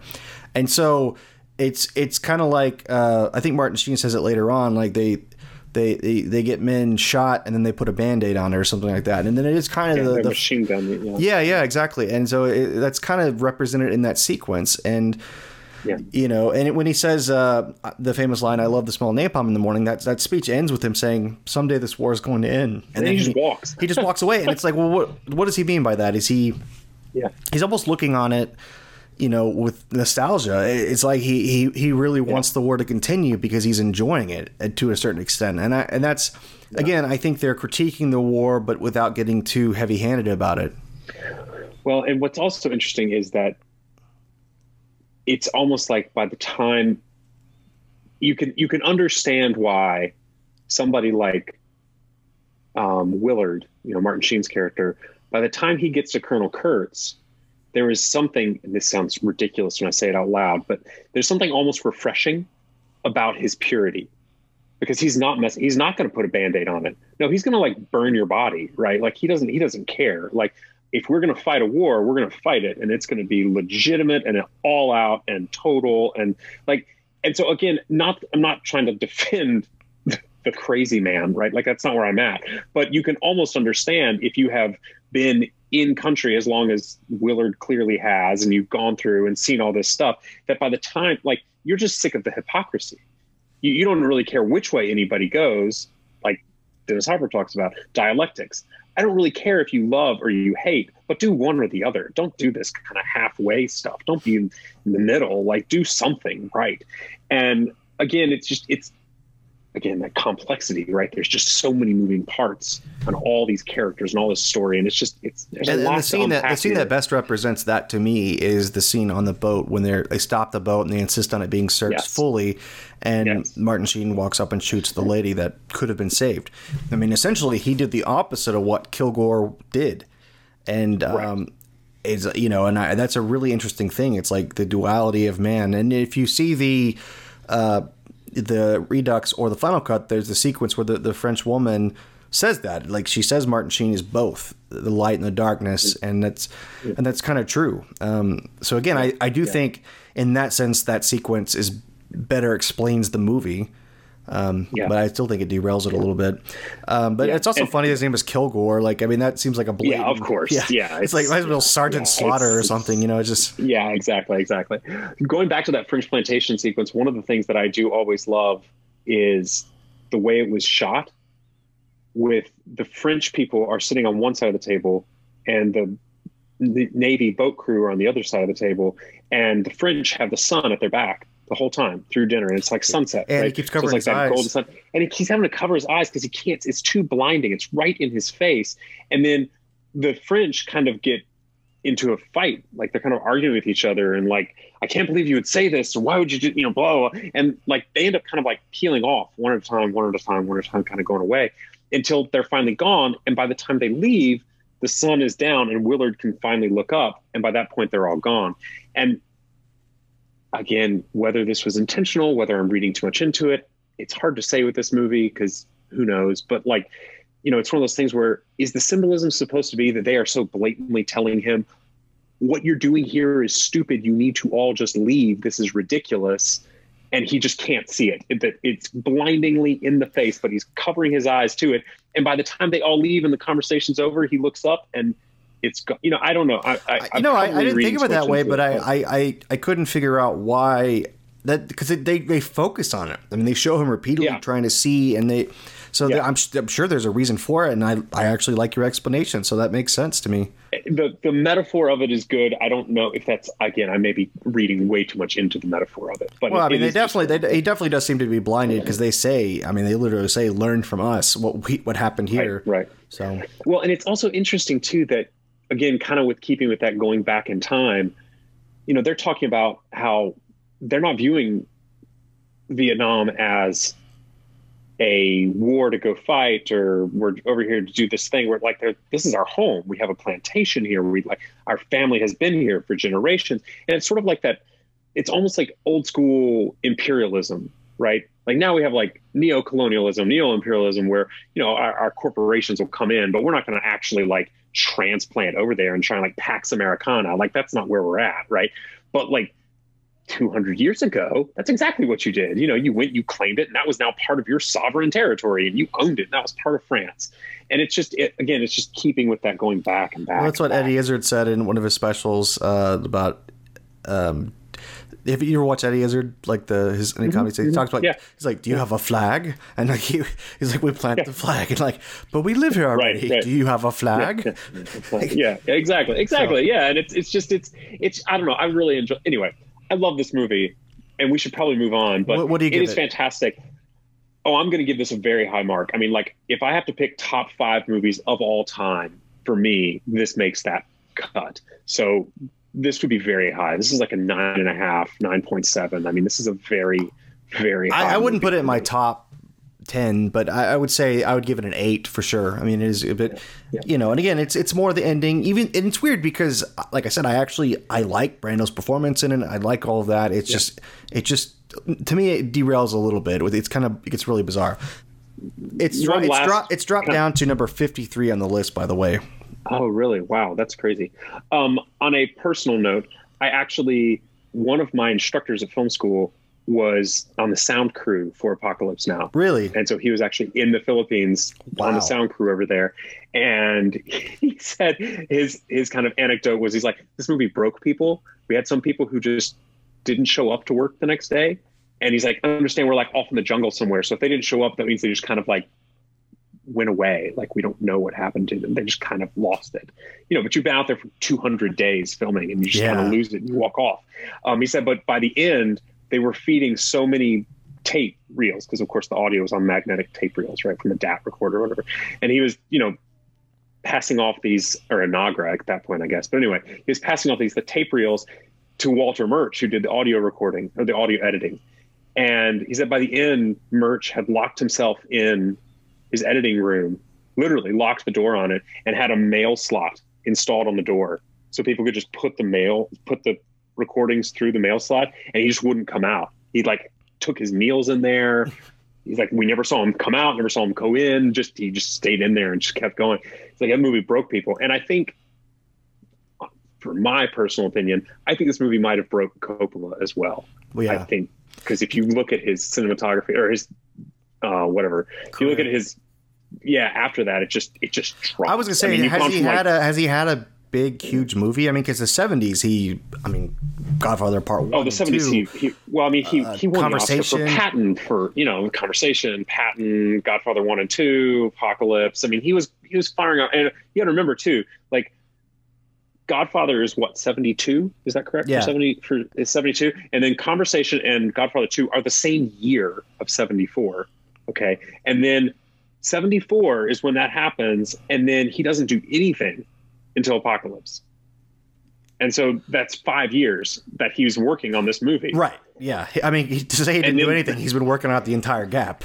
And so it's it's kind of like uh, I think Martin Sheen says it later on like they they, they they get men shot and then they put a band-aid on it or something like that and then it is kind of yeah, the, the machine gun. Yeah. yeah, yeah, exactly. And so it, that's kind of represented in that sequence. And Yeah. you know, and it, when he says uh, the famous line, "I love the smell of napalm in the morning," that that speech ends with him saying, "Someday this war is going to end." And then he just walks. He just walks away, and it's like, well, what what does he mean by that? Is he? Yeah. He's almost looking on it. You know, with nostalgia, it's like he he, he really wants the war to continue because he's enjoying it uh, to a certain extent, and I, and that's again, I think they're critiquing the war, but without getting too heavy-handed about it. Well, and what's also interesting is that it's almost like by the time you can you can understand why somebody like um, Willard, you know Martin Sheen's character, by the time he gets to Colonel Kurtz, there is something. And this sounds ridiculous when I say it out loud, but there's something almost refreshing about his purity. Because he's not mess he's not going to put a band-aid on it. No he's going to like burn your body right? Like he doesn't he doesn't care. Like if we're going to fight a war we're going to fight it and it's going to be legitimate and all out and total and like and so again not i'm not trying to defend the crazy man right? Like that's not where i'm at. But you can almost understand if you have been in country as long as Willard clearly has, and you've gone through and seen all this stuff, that by the time, like, you're just sick of the hypocrisy. You, you don't really care which way anybody goes, like Dennis Hopper talks about dialectics. I don't really care if you love or you hate, but do one or the other. Don't do this kind of halfway stuff. Don't be in the middle. Like, do something right. And again, it's just, it's, again that complexity right there's just so many moving parts on all these characters and all this story and it's just it's there's and, a lot and the scene that the scene here. that best represents that to me is the scene on the boat when they they stop the boat and they insist on it being searched Yes. fully, and Yes. Martin Sheen walks up and shoots the lady that could have been saved. I mean, essentially, he did the opposite of what Kilgore did, and um, is you know, and I, that's a really interesting thing. It's like the duality of man, and if you see the. Uh, the redux or the final cut there's the sequence where the, the french woman says that. Like she says martin sheen is both the light and the darkness and that's and that's kind of true. Um, so again i, I do think in that sense that sequence is better explains the movie um, Yeah. but I still think it derails it a little bit. Um, but Yeah, it's also and- funny his name is Kilgore. Like, I mean, that seems like a blatant. Yeah, of course. Yeah, Yeah, It's, like it's- might as well Sergeant Slaughter or something. You know, it's just Yeah, exactly, exactly. Going back to that French plantation sequence, one of the things that I do always love is the way it was shot. With the French people are sitting on one side of the table, and the, the Navy boat crew are on the other side of the table, and the French have the sun at their back the whole time through dinner. And it's like sunset, And he right? keeps So it's covering like his that eyes. golden sun, and he keeps having to cover his eyes because he can't. It's too blinding. It's right in his face, and then the French kind of get into a fight. Like they're kind of arguing with each other and like, I can't believe you would say this. Or why would you do, you know, blah, blah. And like they end up kind of like peeling off one at a time, one at a time, one at a time, kind of going away until they're finally gone. And by the time they leave, the sun is down and Willard can finally look up. And by that point, they're all gone. And again, whether this was intentional, whether I'm reading too much into it, it's hard to say with this movie because who knows. But like, you know, it's one of those things where is the symbolism supposed to be that they are so blatantly telling him what you're doing here is stupid. You need to all just leave. This is ridiculous. And he just can't see it. It- that It's blindingly in the face, but he's covering his eyes to it. And by the time they all leave and the conversation's over, he looks up and it's, you know, I don't know. I, I, you know, I, I'm didn't think of it that way, but I, I, I, I couldn't figure out why that because they they focus on it. I mean, they show him repeatedly Yeah. trying to see, and they so Yeah. I'm I'm sure there's a reason for it, and I I actually like your explanation, so that makes sense to me. Eh, the the metaphor of it is good. I don't know if that's again. I may be reading way too much into the metaphor of it. But Well, I mean, they definitely they, he definitely does seem to be blinded because they say, I mean, they literally say, "Learn from us what we, what happened here." right. So Well, and it's also interesting too that again, kind of with keeping with that going back in time, you know, they're talking about how they're not viewing Vietnam as a war to go fight or we're over here to do this thing. Where like this is our home. We have a plantation here. We like our family has been here for generations. And it's sort of like that it's almost like old school imperialism right? Like now we have like neo-colonialism neo-imperialism where you know our, our corporations will come in but we're not going to actually like transplant over there and try and like pax americana like that's not where we're at right but like 200 years ago that's exactly what you did you know you went you claimed it and that was now part of your sovereign territory and you owned it and that was part of france and it's just it, again it's just keeping with that going back and back well, that's what back. Eddie Izzard said in one of his specials uh, about. Um, if you ever watch Eddie Izzard, like the his any comedy, he talks about. Mm-hmm. Yeah. He's like, "Do you have a flag?" And like he, he's like, "We plant the flag." And like, "But we live here already. right. Do you have a flag?" yeah, exactly, exactly. Yeah, and it's it's just it's it's I don't know. I really enjoy. Anyway, I love this movie, and we should probably move on. But What- what do you it give is it? fantastic. Oh, I'm going to give this a very high mark. I mean, like if I have to pick top five movies of all time for me, this makes that cut. So this would be very high. This is like a nine and a half, nine point seven. I mean, this is a very, very. High I, I wouldn't put it in my top ten, but I, I would say I would give it an eight for sure. I mean, it is a bit, you know, and again, it's it's more the ending. Even and it's weird because, like I said, I actually I like Brando's performance in it. I like all of that. It's just it just to me it derails a little bit. With It's kind of it gets really bizarre. It's dro- it's, last- dro- it's dropped down to number fifty three on the list. By the way, Oh, really? Wow, that's crazy. Um, on a personal note, I actually one of my instructors at film school was on the sound crew for Apocalypse Now. Really? And so he was actually in the Philippines on the sound crew over there. And he said his his kind of anecdote was he's like, this movie broke people. We had some people who just didn't show up to work the next day. And he's like, I understand we're like off in the jungle somewhere. So if they didn't show up, that means they just kind of like went away. Like we don't know what happened to them. They just kind of lost it. You know, but you've been out there for 200 days filming and you just Yeah. kind of lose it and you walk off. Um, he said, but by the end, they were feeding so many tape reels because, of course, the audio was on magnetic tape reels, right, from a DAT recorder or whatever. And he was, you know, passing off these, or a Nagra at that point, I guess. But anyway, he was passing off these the tape reels to Walter Murch, who did the audio recording or the audio editing. And he said by the end, Murch had locked himself in his editing room, literally locked the door on it, and had a mail slot installed on the door so people could just put the mail, put the recordings through the mail slot, and he just wouldn't come out. He like took his meals in there. He's like, we never saw him come out, never saw him go in. Just he just stayed in there and just kept going. It's like that movie broke people, and I think, for my personal opinion, I think this movie might have broke Coppola as well. Well, I think because if you look at his cinematography or his uh, whatever, if you look at his yeah, after that it just it just dropped. I was gonna say, mean, you've has he from, like- had a has he had a big huge movie? I mean, because the seventies, he, I mean, Godfather Part One. Oh, the seventies. He, he well, I mean, he Uh, he won the Oscar for Patton for you know Conversation, Patton, Godfather One and Two, Apocalypse. I mean, he was he was firing up, and you got to remember too, like Godfather is what seventy two. Is that correct? Yeah. For seventy for is seventy two, and then Conversation and Godfather Two are the same year of seventy four. Okay, and then seventy four is when that happens, and then he doesn't do anything until Apocalypse. And so that's five years that he was working on this movie. Right. Yeah. I mean, he, to say he didn't And do anything, he's been working out the entire gap.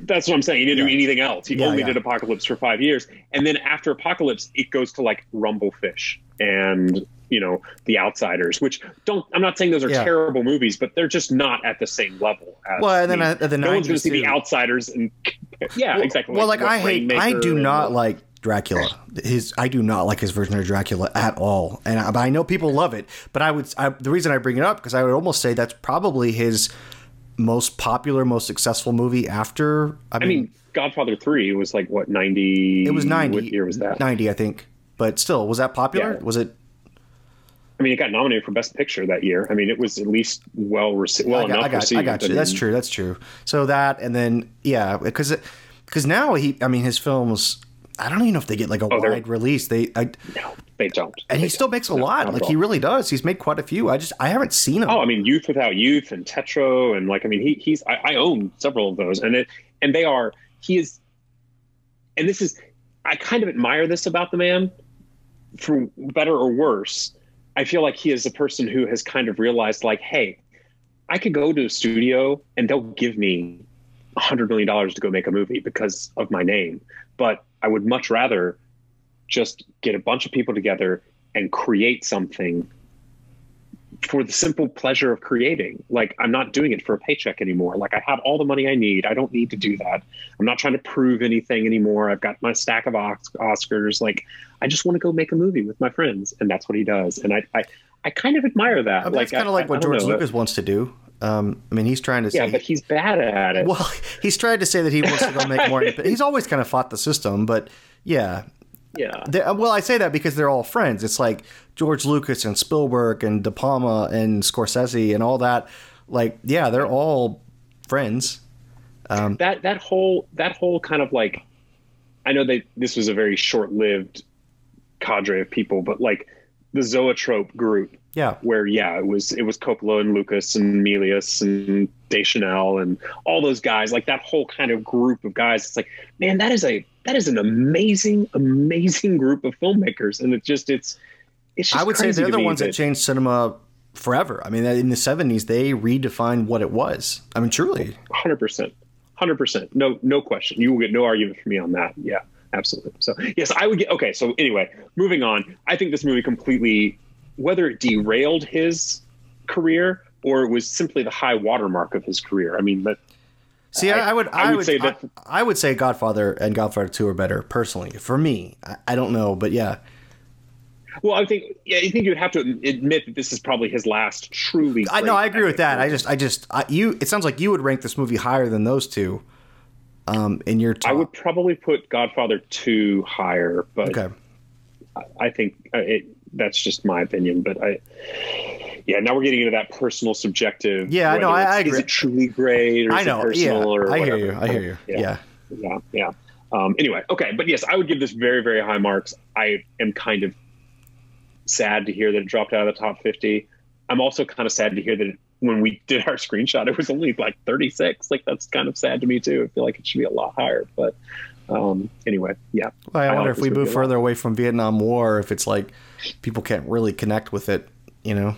That's what I'm saying. He didn't do anything else. He Yeah, only yeah. did Apocalypse for five years. And then after Apocalypse, it goes to like Rumblefish and, you know, The Outsiders, which don't, I'm not saying those are Yeah. terrible movies, but they're just not at the same level. As, Well, and then I mean, at the no one's going to see The. Outsiders and, yeah, exactly. Well, like, what I hate, I do not like Dracula. His, I do not like his version of Dracula at all. And I, but I know people love it. But I would, I, the reason I bring it up because I would almost say that's probably his most popular, most successful movie after. I I mean, mean, Godfather 3 was like, what, 90? it was ninety. What year was that? Ninety, I think. But still, was that popular? Yeah. Was it? I mean, it got nominated for Best Picture that year. I mean, it was at least well received. Well I got, enough I got, received. I got you. That's true. That's true. So that, and then yeah, because because now he, I mean, his films. I don't even know if they get like a Oh, wide release. They, I, No, they don't. and They he still don't. makes a No, lot. Like he really does. He's made quite a few. I just I haven't seen them. Oh, I mean, Youth Without Youth and Tetro, and like, I mean, he he's I, I own several of those, and it and they are he is, and this is I kind of admire this about the man, for better or worse. I feel like he is a person who has kind of realized, like, hey, I could go to a studio and they'll give me a hundred million dollars to go make a movie because of my name, but I would much rather just get a bunch of people together and create something for the simple pleasure of creating. Like I'm not doing it for a paycheck anymore. Like I have all the money I need. I don't need to do that. I'm not trying to prove anything anymore. I've got my stack of Oscars. Like I just want to go make a movie with my friends, and that's what he does. And I I, I kind of admire that. I mean, like that's kind of like I- what I George know. Lucas wants to do. Um, I mean, he's trying to say. Yeah, but he's bad at it. well, he's trying to say that he wants to go make more. But he's always kind of fought the system. But yeah, yeah. They- uh, well, I say that because they're all friends. It's like George Lucas and Spielberg and De Palma and Scorsese and all that. Like, yeah, they're all friends. Um, that that whole that whole kind of like I know that this was a very short lived cadre of people, but like the Zoetrope group, Yeah, where yeah, it was it was Coppola and Lucas and Milius and Deschanel and all those guys, like that whole kind of group of guys. It's like, man, that is a that is an amazing, amazing group of filmmakers, and it's just it's it's just I would say they're the ones that changed cinema forever. I mean, in the '70s, they redefined what it was. I mean, truly. Hundred percent, hundred percent. No, no question. You will get no argument from me on that. Yeah, absolutely. So yes, I would get. Okay, so anyway, moving on. I think this movie completely, whether it derailed his career or it was simply the high watermark of his career. I mean, but See, I, I- would, I I, would would say that- I, would say Godfather and Godfather Two are better personally for me. I, don't know, but yeah, Well, I think yeah, I think you'd have to admit that this is probably his last truly. I know. I agree with that. I just, I just, you. It sounds like you would rank this movie higher than those two. Um, in your top. I would probably put Godfather two higher, but Okay. I think uh, it, that's just my opinion. But I, yeah, now we're getting into that personal, subjective. Yeah, I know, I- I it's- Is it truly great? Or I is know. It personal Yeah, or I hear you. I hear you. Yeah. yeah, yeah. Um, anyway, okay, but yes, I would give this very, very high marks. I am kind of sad to hear that it dropped out of the top fifty. I'm also kind of sad to hear that it, when we did our screenshot, it was only like 36. Like that's kind of sad to me too. I feel like it should be a lot higher. But um, anyway, yeah. Well, I, I wonder if we move movie a lot. further away from Vietnam War, if it's like people can't really connect with it. You know.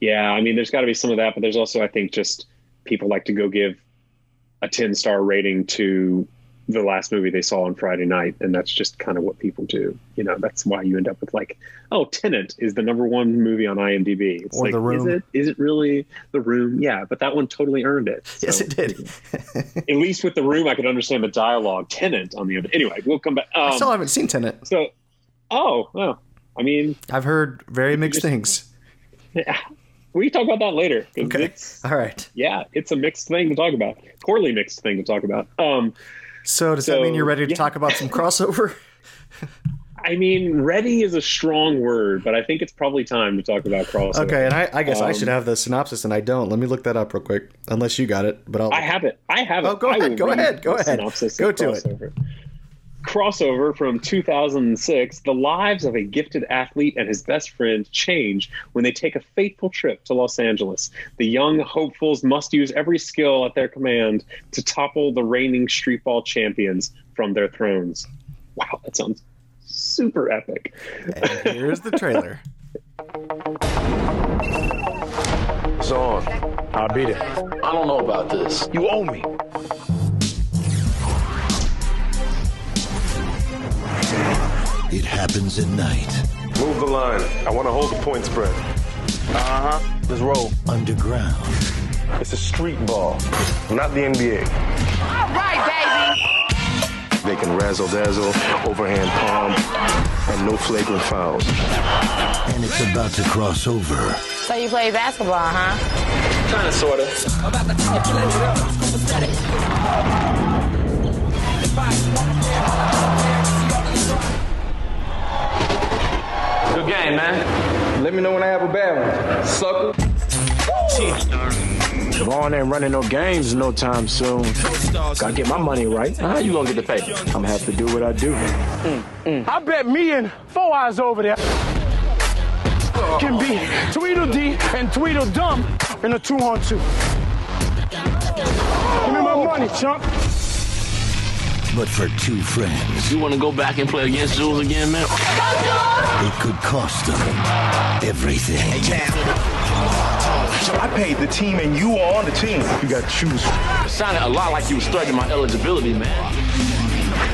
Yeah, I mean, there's got to be some of that, but there's also, I think, just people like to go give a 10 star rating to the last movie they saw on Friday night, and that's just kind of what people do. You know, that's why you end up with like, oh, Tenet is the number one movie on IMDb. It's Or like, The Room. is it? Is it really The Room? Yeah, but that one totally earned it. Yes, it did. At least with The Room, I could understand the dialogue. Tenet, on the other. Anyway, we'll come back. Um, I still haven't seen Tenet. so, oh, well, I mean, I've heard very mixed just- things. we can talk about that later. Okay. All right. yeah, it's a mixed thing to talk about. Poorly mixed thing to talk about. Um, So does that mean you're ready to yeah. talk about some crossover? I mean, ready is a strong word, but I think it's probably time to talk about crossover. Okay, and I, I guess I Um, should have the synopsis, and I don't. Let me look that up real quick. Unless you got it, but I'll. I have it. I have it. Oh, go I ahead, go ahead, go ahead. synopsis Go to it. Crossover. Crossover from 2006. The lives of a gifted athlete and his best friend change when they take a fateful trip to Los Angeles. The young hopefuls must use every skill at their command to topple the reigning streetball champions from their thrones. Wow, that sounds super epic. And here's the trailer. It's on. I'll be there. I don't know about this. You owe me. It happens at night, Move the line. I want to hold the point spread. Uh huh. Let's roll. underground, It's a street ball, not the NBA. All right, baby. They can razzle dazzle, overhand palm, and no flagrant fouls. and it's about to cross over So you play basketball, huh? Kinda, sorta. Good game, man. Let me know when I have a bad one, sucker. Going ain't running no games no time soon. Gotta get my money right. How you gonna get the paper? I'm gonna have to do what I do. Mm, mm. I bet me and Four Eyes over there can be Tweedledee and Tweedledum in a two on two. Give me my money, chump. But for two friends, You wanna go back and play against Jules again, man? it could cost them everything. So I paid the team and you are on the team. You got to choose. It sounded a lot like you was threatening my eligibility, man.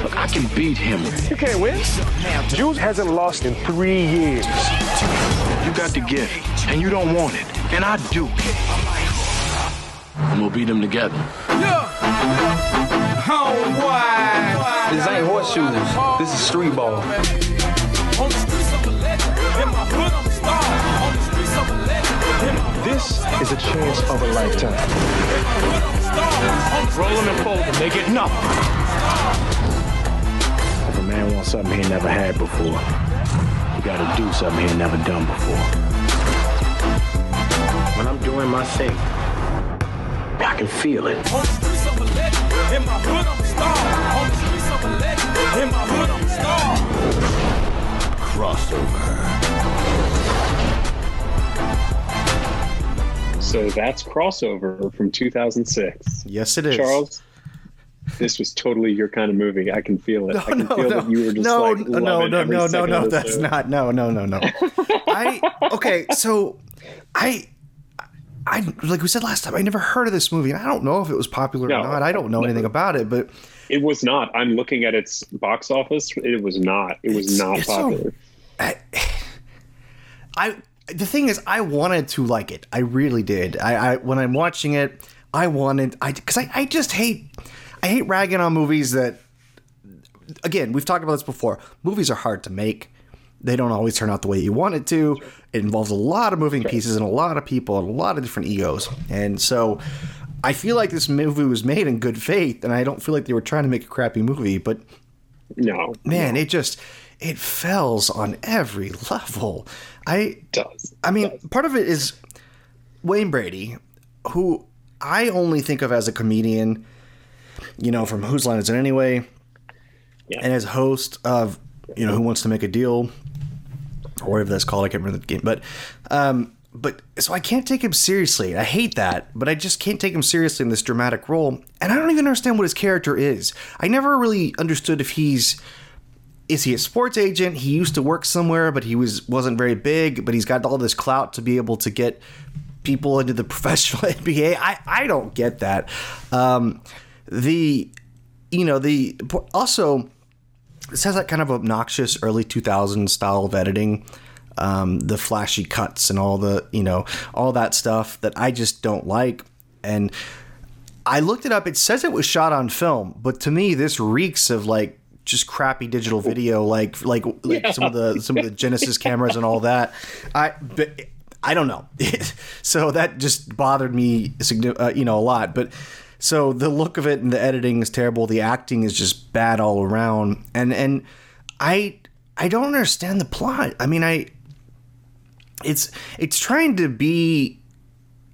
Look, I can beat him. You can't win. Jules hasn't lost in three years. You got the gift, and you don't want it, and I do. And we'll beat him together. This ain't horseshoes. This is street ball. This is a chance of a lifetime. Roll them and fold them. They get nothing. If a man wants something he never had before, he gotta do something he never done before. When I'm doing my thing, I can feel it. Crossover. So that's crossover from 2006. Yes, it is. Charles, this was totally your kind of movie. I can feel it. I can no, feel no, that you were just no, like no, loving no, no, no, no. That's movie. not. No, no, no, no. I okay. So, I, I like we said last time. I never heard of this movie, and I don't know if it was popular No, or not. I don't know anything about it, but It was not. I'm looking at its box office. It was not. It was It's- not it's popular. I the thing is, I wanted to like it. I really did. I, I when I'm watching it, I wanted I because I, I just hate I hate ragging on movies that. Again, we've talked about this before. Movies are hard to make. They don't always turn out the way you want it to. It involves a lot of moving pieces and a lot of people and a lot of different egos. And so I feel like this movie was made in good faith, and I don't feel like they were trying to make a crappy movie, but no, man, it just it fails on every level. I it does. I mean, part of it is Wayne Brady, who I only think of as a comedian, you know, from Whose Line Is It Anyway, Yeah. and as host of, you know, Who Wants to Make a Deal, or whatever that's called. I can't remember the game, but, um, but so I can't take him seriously. I hate that, but I just can't take him seriously in this dramatic role, and I don't even understand what his character is. I never really understood if he's is he a sports agent? He used to work somewhere, but he was wasn't very big. But he's got all this clout to be able to get people into the professional NBA. I I don't get that. Um, the you know the also this has that kind of obnoxious early 2000s style of editing. Um, the flashy cuts and all the you know all that stuff that I just don't like and. I looked it up. It says it was shot on film, but to me, this reeks of like just crappy digital video, like like like Yeah. some of the some of the Genesis cameras and all that. I but I don't know. so that just bothered me, uh, you know, a lot. But so the look of it and the editing is terrible. The acting is just bad all around, and and I I don't understand the plot. I mean, I it's it's trying to be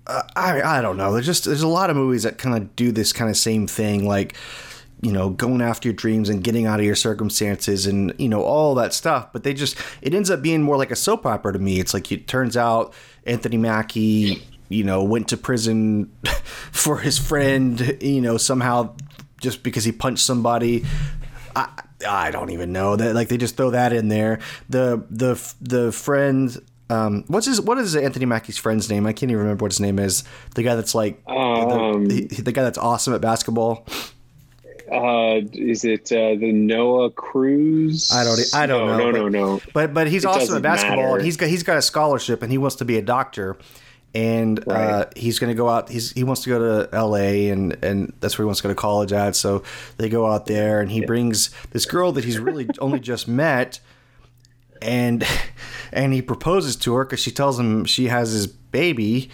uh, I I don't know. There's just there's a lot of movies that kind of do this kind of same thing, like you know going after your dreams and getting out of your circumstances and you know all that stuff. But they just it ends up being more like a soap opera to me. It's like it turns out Anthony Mackie you know went to prison for his friend you know somehow just because he punched somebody. I, I don't even know that like they just throw that in there. The the the friend um what's his what is Anthony Mackie's friend's name? I can't even remember what his name is. The guy that's like Um, the, the, guy that's awesome at basketball. Uh, is it uh, the Noah Cruise? I don't I don't no, know. No, but, no, no. But but he's It awesome at basketball matter. and he's got he's got a scholarship and he wants to be a doctor. And uh, he's going to go out. He's he wants to go to L.A. and and that's where he wants to go to college at. So they go out there, and he brings this girl that he's really only just met, and and he proposes to her because she tells him she has his baby.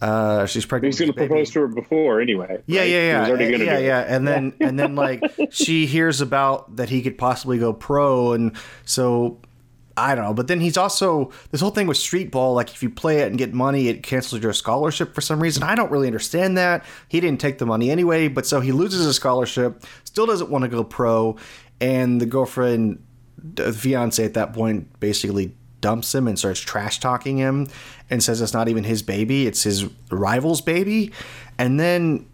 Uh, she's pregnant. He's going to propose to her before anyway. Yeah, right? yeah, yeah, already gonna yeah, yeah. And then and then like she hears about that he could possibly go pro, and so I don't know. But then he's also this whole thing with street ball. Like if you play it and get money, it cancels your scholarship for some reason. I don't really understand that. He didn't take the money anyway, but so he loses his scholarship. Still doesn't want to go pro, and the girlfriend, the fiance at that point, basically dumps him and starts trash talking him and says it's not even his baby it's his rival's baby and then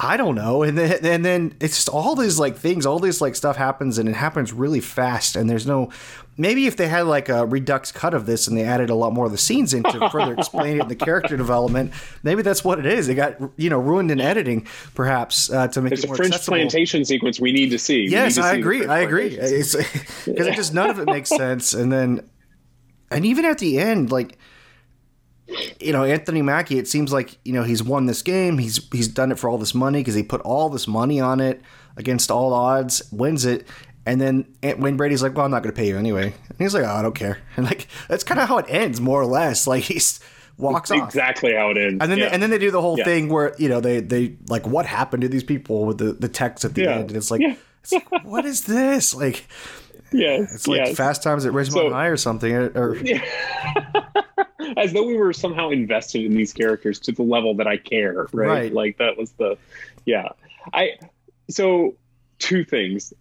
I don't know, and then and then it's just all these like things, all this like stuff happens, and it happens really fast. And there's no, maybe if they had like a redux cut of this and they added a lot more of the scenes in to further explain it in the character development, maybe that's what it is. It got you know ruined in editing, perhaps uh, to make There's it a French accessible. plantation sequence we need to see. Yes, to I see agree. I agree. plantation It's because just none of it makes sense. And then, and even at the end, like you know, Anthony Mackie, it seems like you know he's won this game. He's he's done it for all this money because he put all this money on it against all odds, wins it. And then Wayne Brady's like, "Well, I'm not going to pay you anyway." And he's like, "Oh, I don't care." And like that's kind of how it ends, more or less. Like he's walks off. Exactly how it ends. And then, yeah. they, and then they do the whole Yeah. thing where you know they they like what happened to these people with the the text at the Yeah. end, and it's like, it's like what is this? Like yes, it's like yes. Fast Times at Ridgemont So- High or something. Or, or as though we were somehow invested in these characters to the level that I care, right? Right. Like that was the, yeah. I so two things.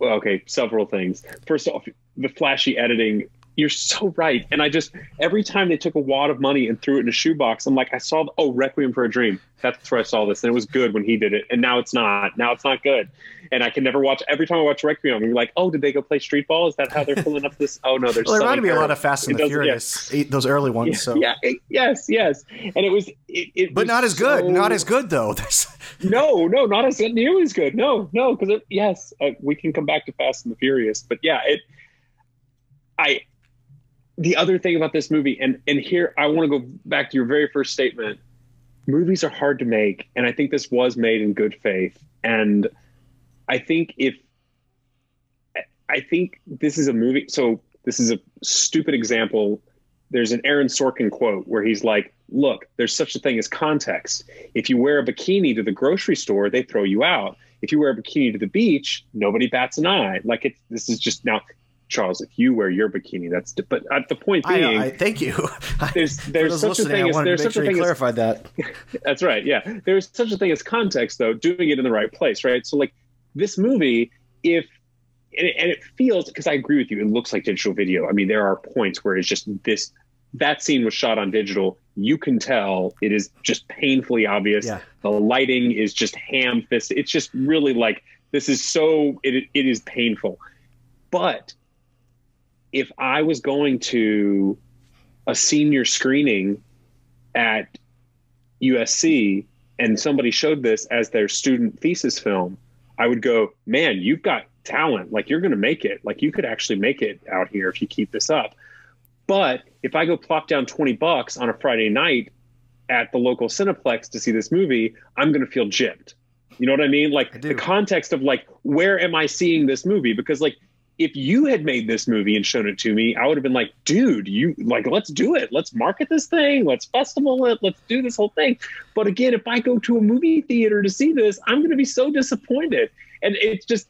Okay, several things. First off, the flashy editing. You're so right, and I just every time they took a wad of money and threw it in a shoebox, I'm like, I saw oh Requiem for a Dream. That's where I saw this, and it was good when he did it, and now it's not. Now it's not good, and I can never watch. Every time I watch Requiem, I'm like, oh, did they go play street ball? Is that how they're filling up this? Oh no, they're. well, it reminded me a lot of Fast and It the yeah. Furious, eh, those early ones. Yeah, so yeah, it- yes, yes, and it was, it, it but was not as good. so- Not as good though. No, no, not as nearly as good. No, no, because yes, uh, we can come back to Fast and the Furious, but yeah, it. I, the other thing about this movie, and and here I want to go back to your very first statement. Movies are hard to make, and I think this was made in good faith. And I think if I think this is a movie. So this is a stupid example. There's an Aaron Sorkin quote where he's like, "Look, there's such a thing as context. If you wear a bikini to the grocery store, they throw you out. If you wear a bikini to the beach, nobody bats an eye. Like it. This is just now." Charles, if you wear your bikini, that's but uh, the point being, I, thank you. there's there's such a thing I as there's to make such sure a thing as clarified that. that's right. Yeah. There's such a thing as context, though, doing it in the right place, right? So, like, this movie, if, and it, and it feels, because I agree with you, it looks like digital video. I mean, there are points where it's just this, that scene was shot on digital. You can tell it is just painfully obvious. Yeah. The lighting is just ham fisted. It's just really like, this is so, it, it is painful. But if I was going to a senior screening at USC and somebody showed this as their student thesis film, I would go, man, you've got talent. Like you're going to make it. Like you could actually make it out here if you keep this up. But if I go plop down 20 bucks on a Friday night at the local Cineplex to see this movie, I'm going to feel gypped. You know what I mean? Like the context of like, where am I seeing this movie? Because like, if you had made this movie and shown it to me, I would have been like, dude, you like, let's do it. Let's market this thing. Let's festival it. Let's do this whole thing. But again, if I go to a movie theater to see this, I'm going to be so disappointed. And it's just,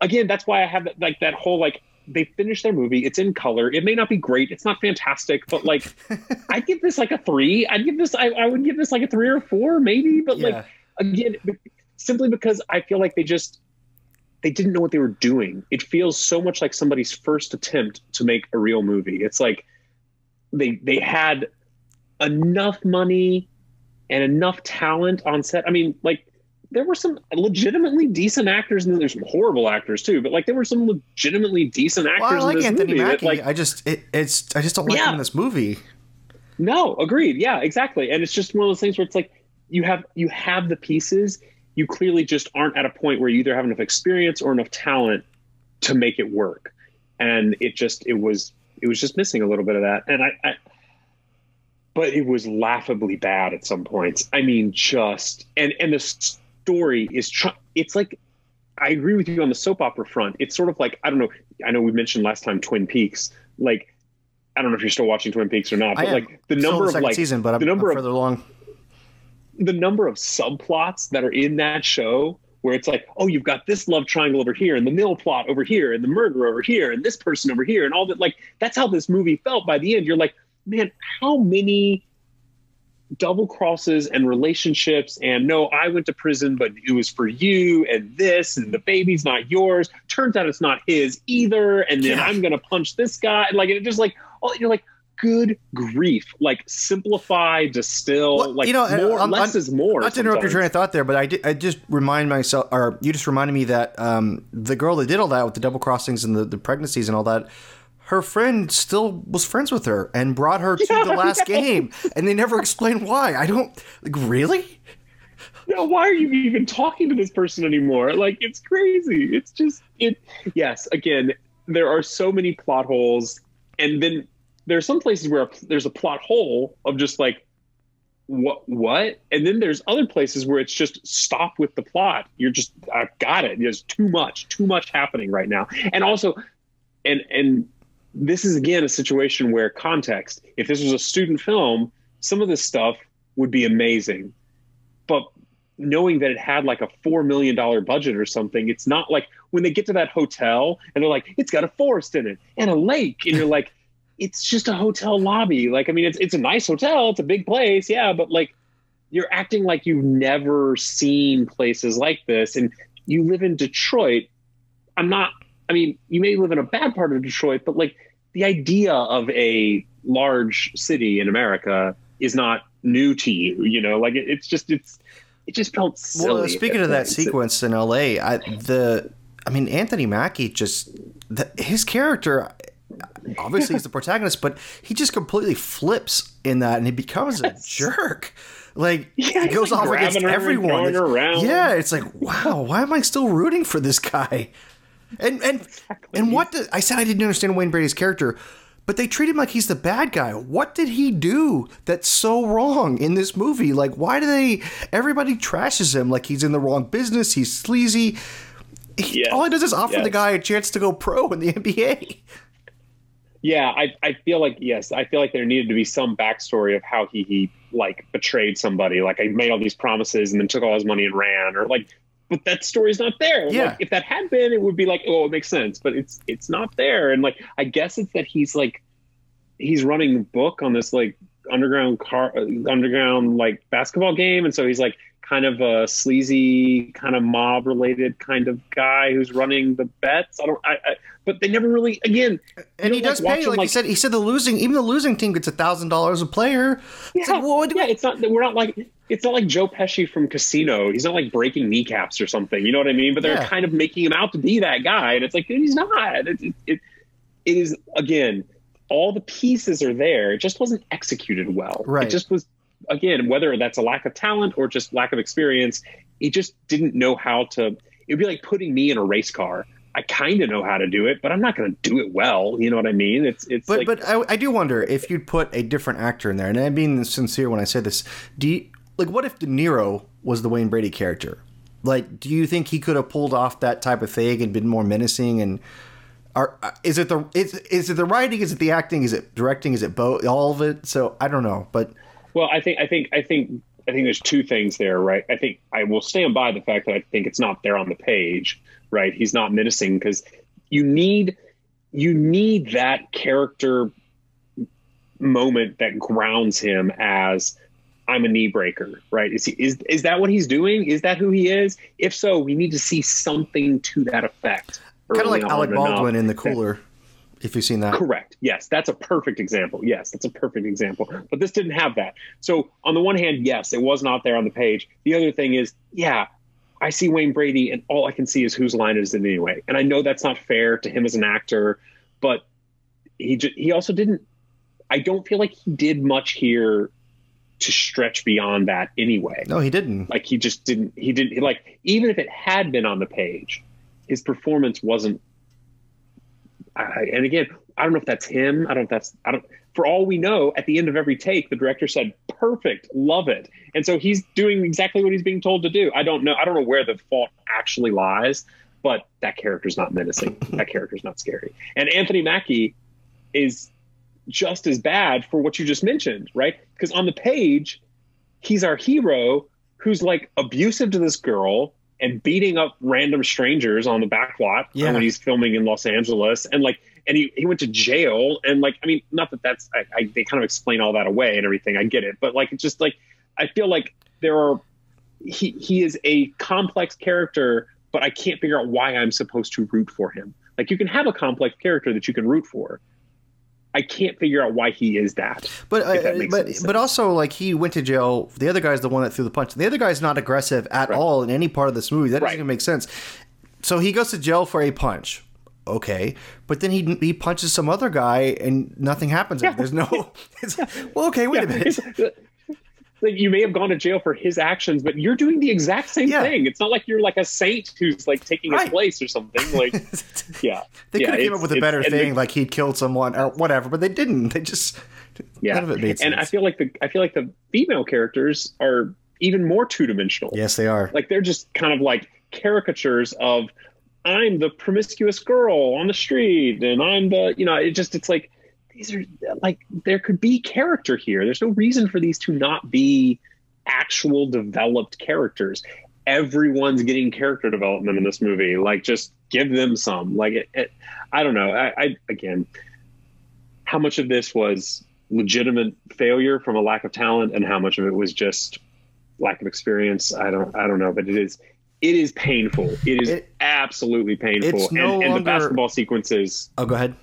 again, that's why I have that, like that whole, like, they finished their movie. It's in color. It may not be great. It's not fantastic, but like, I'd give this like a three. I'd give this, I, I would give this like a three or four maybe. But Yeah. like, again, simply because I feel like they just, they didn't know what they were doing. It feels so much like somebody's first attempt to make a real movie. It's like they they had enough money and enough talent on set. I mean, like there were some legitimately decent actors, and then there's some horrible actors too. But like there were some legitimately decent actors Well, I like in this Anthony movie. that, Mackie. like, I just it, it's I just don't like Yeah. him in this movie. No, agreed. Yeah, exactly. And it's just one of those things where it's like you have you have the pieces. You clearly just aren't at a point where you either have enough experience or enough talent to make it work. And it just it was it was just missing a little bit of that. And I, I but it was laughably bad at some points. I mean, just and and the story is tr- it's like I agree with you on the soap opera front. It's sort of like I don't know. I know we mentioned last time Twin Peaks. Like I don't know if you're still watching Twin Peaks or not, but like the number of like season, but I'm, the number I'm of further along. The number of subplots that are in that show where it's like, oh, you've got this love triangle over here and the mill plot over here and the murder over here and this person over here and all that. Like, that's how this movie felt by the end. You're like, man, how many double crosses and relationships and no, I went to prison, but it was for you and this and the baby's not yours. Turns out it's not his either. And then Yeah. I'm going to punch this guy. Like, it just like, oh, you're like, good grief. Like, simplify, distill, Well, like, you know, more, I'm- less I'm- is more. Not to interrupt your train of thought there, but I, did, I just remind myself, or you just reminded me that um, the girl that did all that with the double crossings and the, the pregnancies and all that, her friend still was friends with her and brought her to Yeah, the last yeah. game, and they never explained why. I don't like really. no, why are you even talking to this person anymore? Like, it's crazy. It's just it. Yes, again, there are so many plot holes, and then there are some places where there's a plot hole of just like what what, and then there's other places where it's just stop with the plot. You're just I've got it. There's too much, too much happening right now, and also, and and this is again a situation where context. If this was a student film, some of this stuff would be amazing but knowing that it had like a four million dollar budget or something, it's not like when they get to that hotel and they're like, it's got a forest in it and a lake, and you're like, it's just a hotel lobby. Like, I mean, it's it's a nice hotel, it's a big place, yeah, but like you're acting like you've never seen places like this, and you live in Detroit. I'm not. I mean, you may live in a bad part of Detroit, but like the idea of a large city in America is not new to you. You know, like it, it's just it's it just felt silly. Well, speaking of that sequence in L.A., I, the I mean Anthony Mackie just the, his character. Obviously, he's the protagonist, but he just completely flips in that, and he becomes a jerk. Like Yeah, he goes like, off against grabbing her and everyone. Yeah, it's like wow, why am I still rooting for this guy? And and and what did, I said I didn't understand Wayne Brady's character, but they treat him like he's the bad guy. What did he do that's so wrong in this movie? Like, why do they? Everybody trashes him like he's in the wrong business. He's sleazy. he- Yes, all he does is offer the guy a chance to go pro in the NBA. Yeah, I, I feel like yes, I feel like there needed to be some backstory of how he he like betrayed somebody. Like I made all these promises and then took all his money and ran, or like, but that story's not there. Yeah. Like, if that had been, it would be like, oh, it makes sense, but it's it's not there. And like, I guess it's that he's like, he's running the book on this like underground car, uh, underground like basketball game, and so he's like kind of a sleazy, kind of mob related kind of guy who's running the bets. I don't, I, I but they never really again. And he does watch pay, him, like, he said. He said the losing, even the losing team gets a thousand dollars a player. It's Yeah, like, well, yeah, it's not. We're not like. It's not like Joe Pesci from Casino. He's not like breaking kneecaps or something. You know what I mean? But they're Yeah. kind of making him out to be that guy, and it's like dude, he's not. It, it, it, it is again. All the pieces are there. It just wasn't executed well. Right. It just was again whether that's a lack of talent or just lack of experience. He just didn't know how to. It'd be like putting me in a race car. I kind of know how to do it, but I'm not going to do it well. You know what I mean? It's it's But like but I, I do wonder if you'd put a different actor in there, and I'm being sincere when I say this. Do you, like what if De Niro was the Wayne Brady character? Like, do you think he could have pulled off that type of thing and been more menacing? And are uh, is it the is, is it the writing? Is it the acting? Is it directing? Is it both? All of it? So I don't know, but Well, I think I think I think I think there's two things there, right? I think I will stand by the fact that I think it's not there on the page, right? He's not menacing because you need you need that character moment that grounds him as I'm a knee breaker, right? Is he is is that what he's doing? Is that who he is? If so, we need to see something to that effect. kind of like Alec enough Baldwin in the cooler. If you've seen that, Correct. Yes, that's a perfect example. Yes, that's a perfect example. But this didn't have that. So on the one hand, yes, it was not there on the page. The other thing is, yeah, I see Wayne Brady, and all I can see is whose line is it anyway. And I know that's not fair to him as an actor, but he ju- he also didn't. I don't feel like he did much here to stretch beyond that anyway. No, he didn't. Like he just didn't. He didn't like even if it had been on the page, his performance wasn't. I, and again, I don't know if that's him. I don't know if that's. I don't. For all we know, at the end of every take, the director said, "Perfect, love it," and so he's doing exactly what he's being told to do. I don't know. I don't know where the fault actually lies, but that character's not menacing. that character's not scary. And Anthony Mackie is just as bad for what you just mentioned, right? Because on the page, he's our hero who's like abusive to this girl and beating up random strangers on the back lot Yeah. when he's filming in Los Angeles. And like, and he, he went to jail. And like, I mean, not that that's, I, I, they kind of explain all that away and everything. I get it. But like, it's just like, I feel like there are, he, he is a complex character, but I can't figure out why I'm supposed to root for him. Like, you can have a complex character that you can root for. I can't figure out why he is that. But if that uh, but but also like he went to jail. The other guy's the one that threw the punch. The other guy's not aggressive at all in any part of this movie. That doesn't even make sense. So he goes to jail for a punch. Okay, but then he he punches some other guy and nothing happens. There's no. It's, well, okay, wait a minute. Like you may have gone to jail for his actions, but you're doing the exact same Yeah. thing. It's not like you're like a saint who's like taking his place or something. Like, yeah, They yeah, could have came up with a better the- thing, like he'd killed someone or whatever, but they didn't. They just yeah, none of it made sense. and I feel like the I feel like the female characters are even more two dimensional. yes, they are. Like they're just kind of like caricatures of I'm the promiscuous girl on the street, and I'm the you know it just it's like these are like there could be character here. There's no reason for these to not be actual developed characters. Everyone's getting character development in this movie. Like just give them some. Like it, it I don't know. I, I again, how much of this was legitimate failure from a lack of talent, and how much of it was just lack of experience? I don't. I don't know. But it is. It is painful. It is It- absolutely painful. It's and, no and the longer- basketball sequences Oh, go ahead.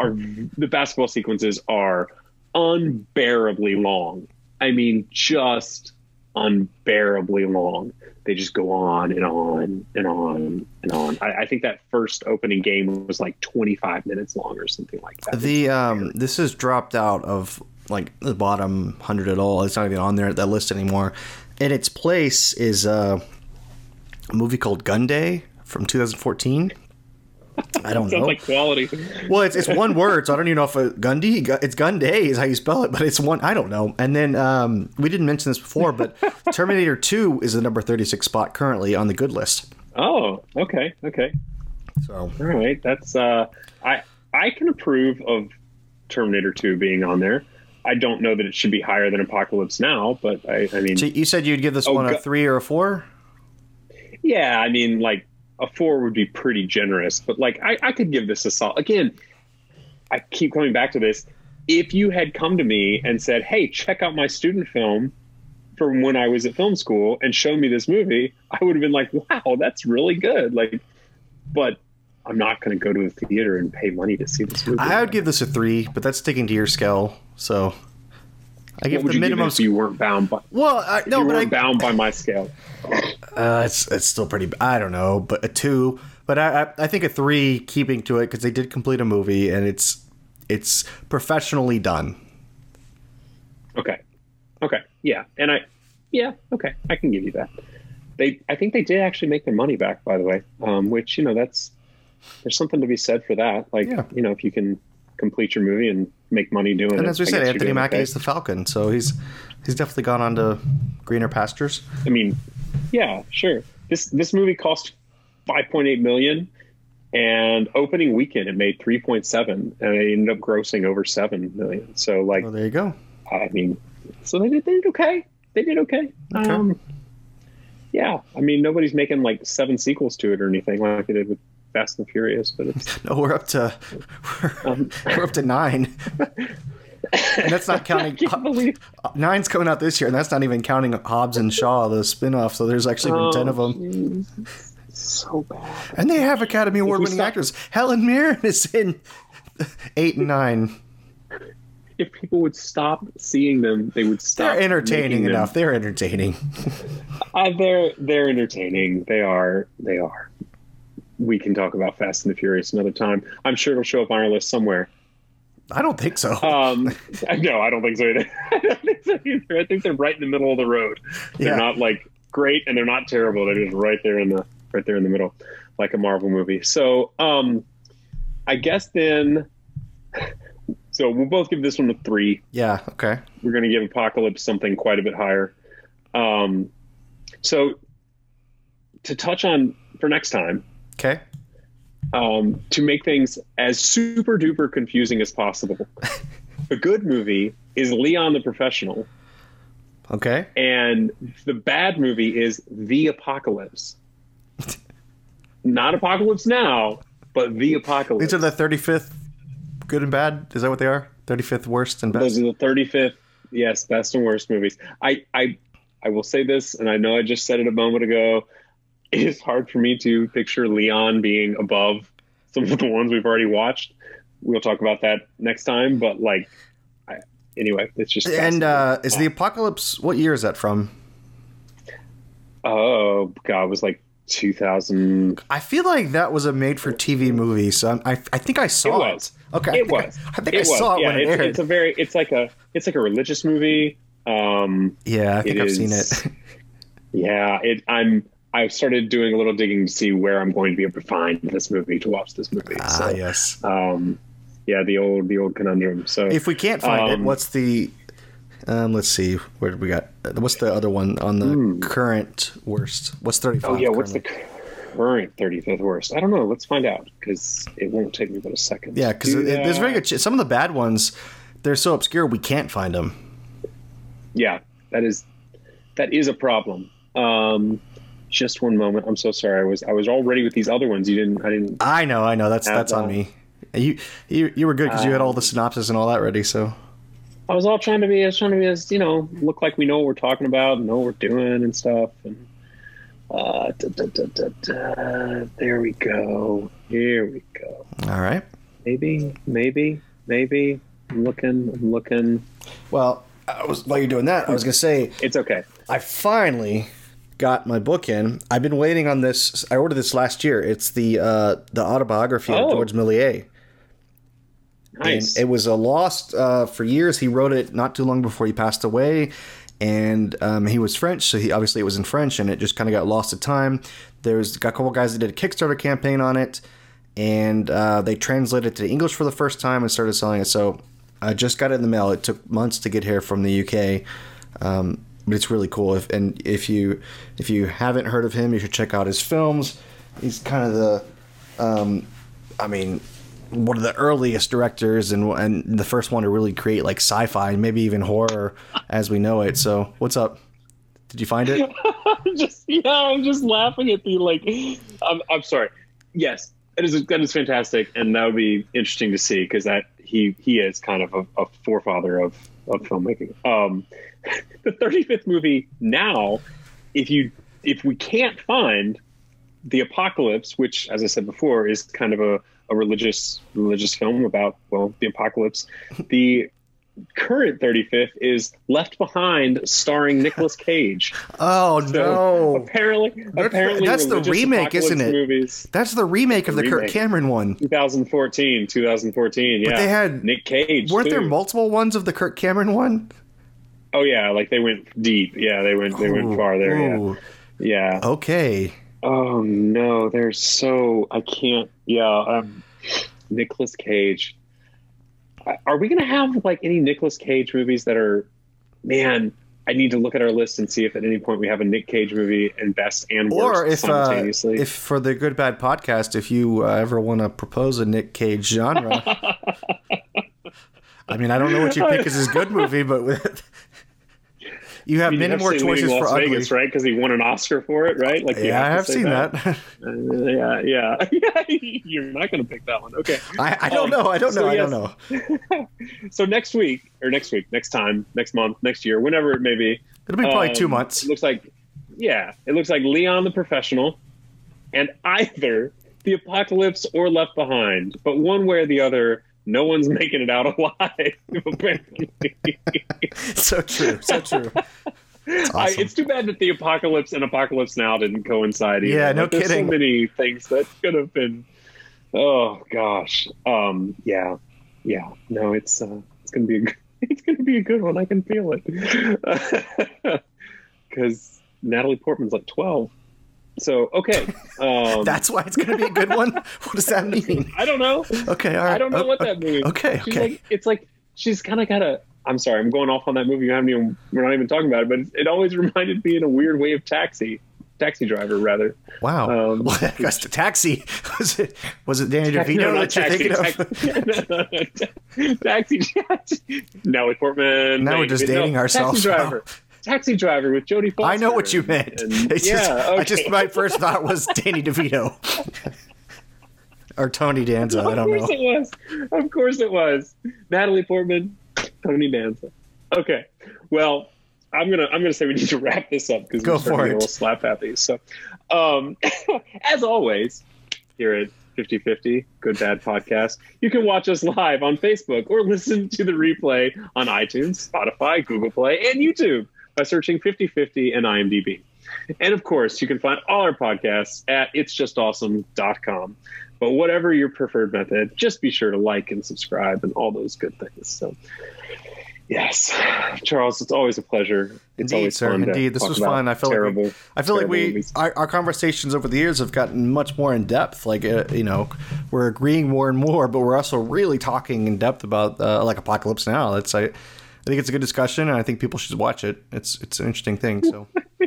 Are the basketball sequences are unbearably long. I mean, just unbearably long. They just go on and on and on and on. I, I think that first opening game was like 25 minutes long or something like that. The um, this is dropped out of like the bottom hundred at all. It's not even on there that list anymore. In its place is uh, a movie called Gunday from 2014. I don't Sounds know. like quality. Well, it's, it's one word, so I don't even know if a Gundy. It's Gunday is how you spell it, but it's one. I don't know. And then um, we didn't mention this before, but Terminator Two is the number thirty six spot currently on the good list. Oh, okay, okay. So all right, that's uh, I I can approve of Terminator Two being on there. I don't know that it should be higher than Apocalypse Now, but I, I mean, So you said you'd give this Oh, one a three or a four? yeah, I mean, like a four would be pretty generous, but like I, I could give this a solid. Again, I keep coming back to this. If you had come to me and said, "Hey, check out my student film from when I was at film school," and show me this movie, I would have been like, "Wow, that's really good." Like, but I'm not going to go to a theater and pay money to see this movie. I would give this a three, but that's sticking to your scale. So I give what would the you minimum. give it if you weren't bound by? well, I, if no, you but I, weren't bound by my scale. Uh, it's it's still pretty. I don't know, but a two. But I I, I think a three, keeping to it because they did complete a movie and it's it's professionally done. Okay. Okay. Yeah. And I, yeah. Okay. I can give you that. They, I think they did actually make their money back, by the way. Um, which you know, that's there's something to be said for that. Like, you know, if you can complete your movie and make money doing it. And as we I said, Anthony Mackie okay. is the Falcon, so he's he's definitely gone on to greener pastures. I mean, yeah, sure. This this movie cost 5.8 million, and opening weekend it made 3.7, and it ended up grossing over seven million. So like, well, there you go. I mean, so they did they did okay. They did okay. Okay. Um, yeah, I mean, nobody's making like seven sequels to it or anything like they did with Fast and Furious, but it's No, we're up to we're, we're up to nine, and that's not counting. Believe... Nine's coming out this year, and that's not even counting Hobbs and Shaw, the spin-off. So there's actually been Oh, ten of them, so bad. and they have Academy Award-winning stop- actors. Helen Mirren is in eight and nine. If people would stop seeing them, they would stop. They're entertaining making them. enough. They're entertaining. Uh, they're they're entertaining. They are. They are. We can talk about Fast and the Furious another time. I'm sure it'll show up on our list somewhere. I don't think so. Um, no, I don't think so either. I don't think so either. I think they're right in the middle of the road. They're Yeah. not like great and they're not terrible. They're just right there in the right there in the middle, like a Marvel movie. So, um, I guess then. So we'll both give this one a three. Yeah. Okay. We're going to give Apocalypse something quite a bit higher. Um, so to touch on for next time, Okay. um, to make things as super duper confusing as possible. the good movie is Leon the Professional, Okay. and the bad movie is The Apocalypse. Not Apocalypse Now, but The Apocalypse. These are the 35th good and bad. Is that what they are? 35th worst and best. Those are the 35th, yes, best and worst movies. I, I, I will say this, and I know I just said it a moment ago. It is hard for me to picture Leon being above some of the ones we've already watched. We'll talk about that next time, but like, I, anyway, it's just. And uh, is the apocalypse? What year is that from? oh god, it was like 2000. I feel like that was a made-for-TV movie. So I'm- I, I think I saw it. was. Okay. It I- was. I, think I was. saw it yeah, when it it's, aired. it's a very. It's like a. It's like a religious movie. Um, yeah, I think I've seen it. Yeah, it. I'm. I've started doing a little digging to see where I'm going to be able to find this movie to watch this movie. ah, so, yes. um, yeah, the old the old conundrum. So If we can't find it, um, what's the? Um, let's see. Where did we got? What's the other one on the current worst? What's 35? Hmm. Oh yeah, what's the current 35th worst? I don't know. Let's find out because it won't take me but a second. Yeah, because there's very good. ch- Some of the bad ones, they're so obscure we can't find them. Yeah, that is that is a problem. Um, just one moment. I'm so sorry. I was I was all ready with these other ones. You didn't. I didn't. I know, I know. That's that's on uh, me. You you you were good because you had all the synopsis and all that ready. So I was all trying to be. I was trying to be as you know, look like we know what we're talking about, know what we're doing and stuff. And uh, da, da, da. there we go. Here we go. all right. Maybe, maybe, maybe. I'm looking. I'm looking. Well, I was while you're doing that, I was gonna say It's okay. I finally got my book in. I've been waiting on this. I ordered this last year. It's the uh, the autobiography of Oh. George Méliès. Nice. And it was a lost uh, for years. He wrote it not too long before he passed away, and um, he was French, so he obviously it was in French, and it just kind of got lost to time. There's got a couple guys that did a Kickstarter campaign on it, and uh, they translated it to English for the first time and started selling it. So I just got it in the mail. It took months to get here from the UK. Um, but it's really cool. If and if you if you haven't heard of him, you should check out his films. He's kind of the, um, I mean, one of the earliest directors and and the first one to really create like sci-fi and maybe even horror as we know it. So what's up? Did you find it? Just yeah, I'm just laughing at the like. I'm I'm sorry. Yes, that is that is fantastic, and that would be interesting to see because that he he is kind of a, a forefather of of filmmaking. Um, the 35th movie now, if you if we can't find the apocalypse, which as I said before is kind of a, a religious religious film about well the apocalypse, the current 35th is Left Behind, starring Nicolas Cage. Oh no! Apparently, apparently that's the remake, isn't it? Movies. That's the remake of the Kurt remake. Cameron one. 2014, 2014. Yeah, But they had Nick Cage. Weren't there multiple ones of the Kurt Cameron one? Oh yeah, like they went deep. Yeah, they went they went Ooh, far there. ooh. Yeah. Yeah. Okay. Oh no, they're so I can't. Yeah, um, Nicolas Cage. Are we gonna have like any Nicholas Cage movies that are? Man, I need to look at our list and see if at any point we have a Nick Cage movie and best and worst Or if uh, if for the Good Bad podcast, if you uh, ever want to propose a Nick Cage genre, I mean, I don't know what you pick as his good movie, but with you have I mean, many have more choices for Las ugly. Vegas, right? Because he won an Oscar for it, right? Like, Yeah, I have seen that. Uh, yeah, yeah. You're not going to pick that one, okay? I, I don't Um, know. I don't know. so I yes. don't know. so next week or next week, next time, next month, next year, whenever it may be. It'll be probably two um, months. It looks like, yeah, it looks like Leon the Professional, and either the Apocalypse or Left Behind, but one way or the other, no one's making it out alive. apparently. so true. So true. It's I, it's too bad that the apocalypse and apocalypse now didn't coincide. Either. Yeah, no Like, there's kidding. So many things that could have been. Oh gosh. Um. Yeah. Yeah. No. It's uh. It's gonna be a. It's gonna be a good one. I can feel it. Because Natalie Portman's like twelve. So okay. Um, That's why it's going to be a good one. What does that mean? I don't know. Okay, all right. I don't know O- what that means. Okay, She's okay. like, it's like she's kind of got a. I'm sorry, I'm going off on that movie. You haven't even. We're not even talking about it, but it, always reminded me in a weird way of Taxi, Taxi Driver rather. Wow. Um, well, that's the taxi. Was it? Was it Danny No, DeVito you're taxi, taxi, taxi. Portman. Now we're Wait, just no, dating ourselves Taxi Driver. Taxi Driver with Jodie Foster. I know what you meant. And- It's yeah, just, okay. I just my first thought was Danny DeVito or Tony Danza. I don't know. Of course it was. Of course it was. Natalie Portman, Tony Danza. Okay. Well, I'm gonna I'm gonna say we need to wrap this up because we're starting to get a little slap happy. So, um, as always, here at 5050 Good Bad Podcast, you can watch us live on Facebook or listen to the replay on iTunes, Spotify, Google Play, and YouTube by searching 5050 and IMDb. And of course, you can find all our podcasts at itsjustawesome.com. But whatever your preferred method, just be sure to like and subscribe and all those good things. So, yes, Charles, it's always a pleasure. It's Indeed, always sir. fun. Indeed, this was fun. I feel terrible, like we, I feel like we our, our conversations over the years have gotten much more in depth. Like uh, you know, we're agreeing more and more, but we're also really talking in depth about uh, like Apocalypse Now. That's I, I think it's a good discussion, and I think people should watch it. It's it's an interesting thing. So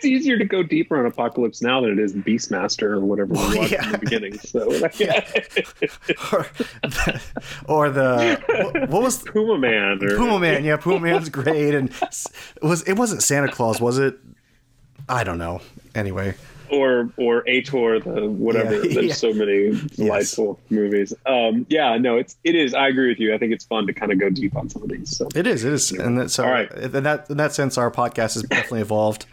it's easier to go deeper on Apocalypse now than it is Beastmaster or whatever we watched in the beginning. So, or the, or the what, what was Puma Man? Or, Puma Man? Yeah, Puma Man's great, and it was it wasn't Santa Claus, was it? I don't know. Anyway, or or Ator, the whatever. Yeah, There's yeah. so many delightful movies. Um, yeah, no, it's it is. I agree with you. I think it's fun to kind of go deep on some of these. So it is. It is, and that, so All right. in that in that sense, our podcast has definitely evolved.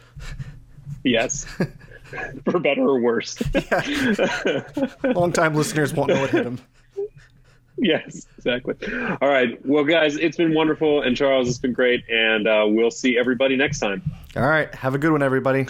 yes, for better or worse. yeah. Long time listeners won't know what hit them. yes, exactly. All right, well, guys, it's been wonderful, and Charles, it's been great, and uh, we'll see everybody next time. All right, have a good one, everybody.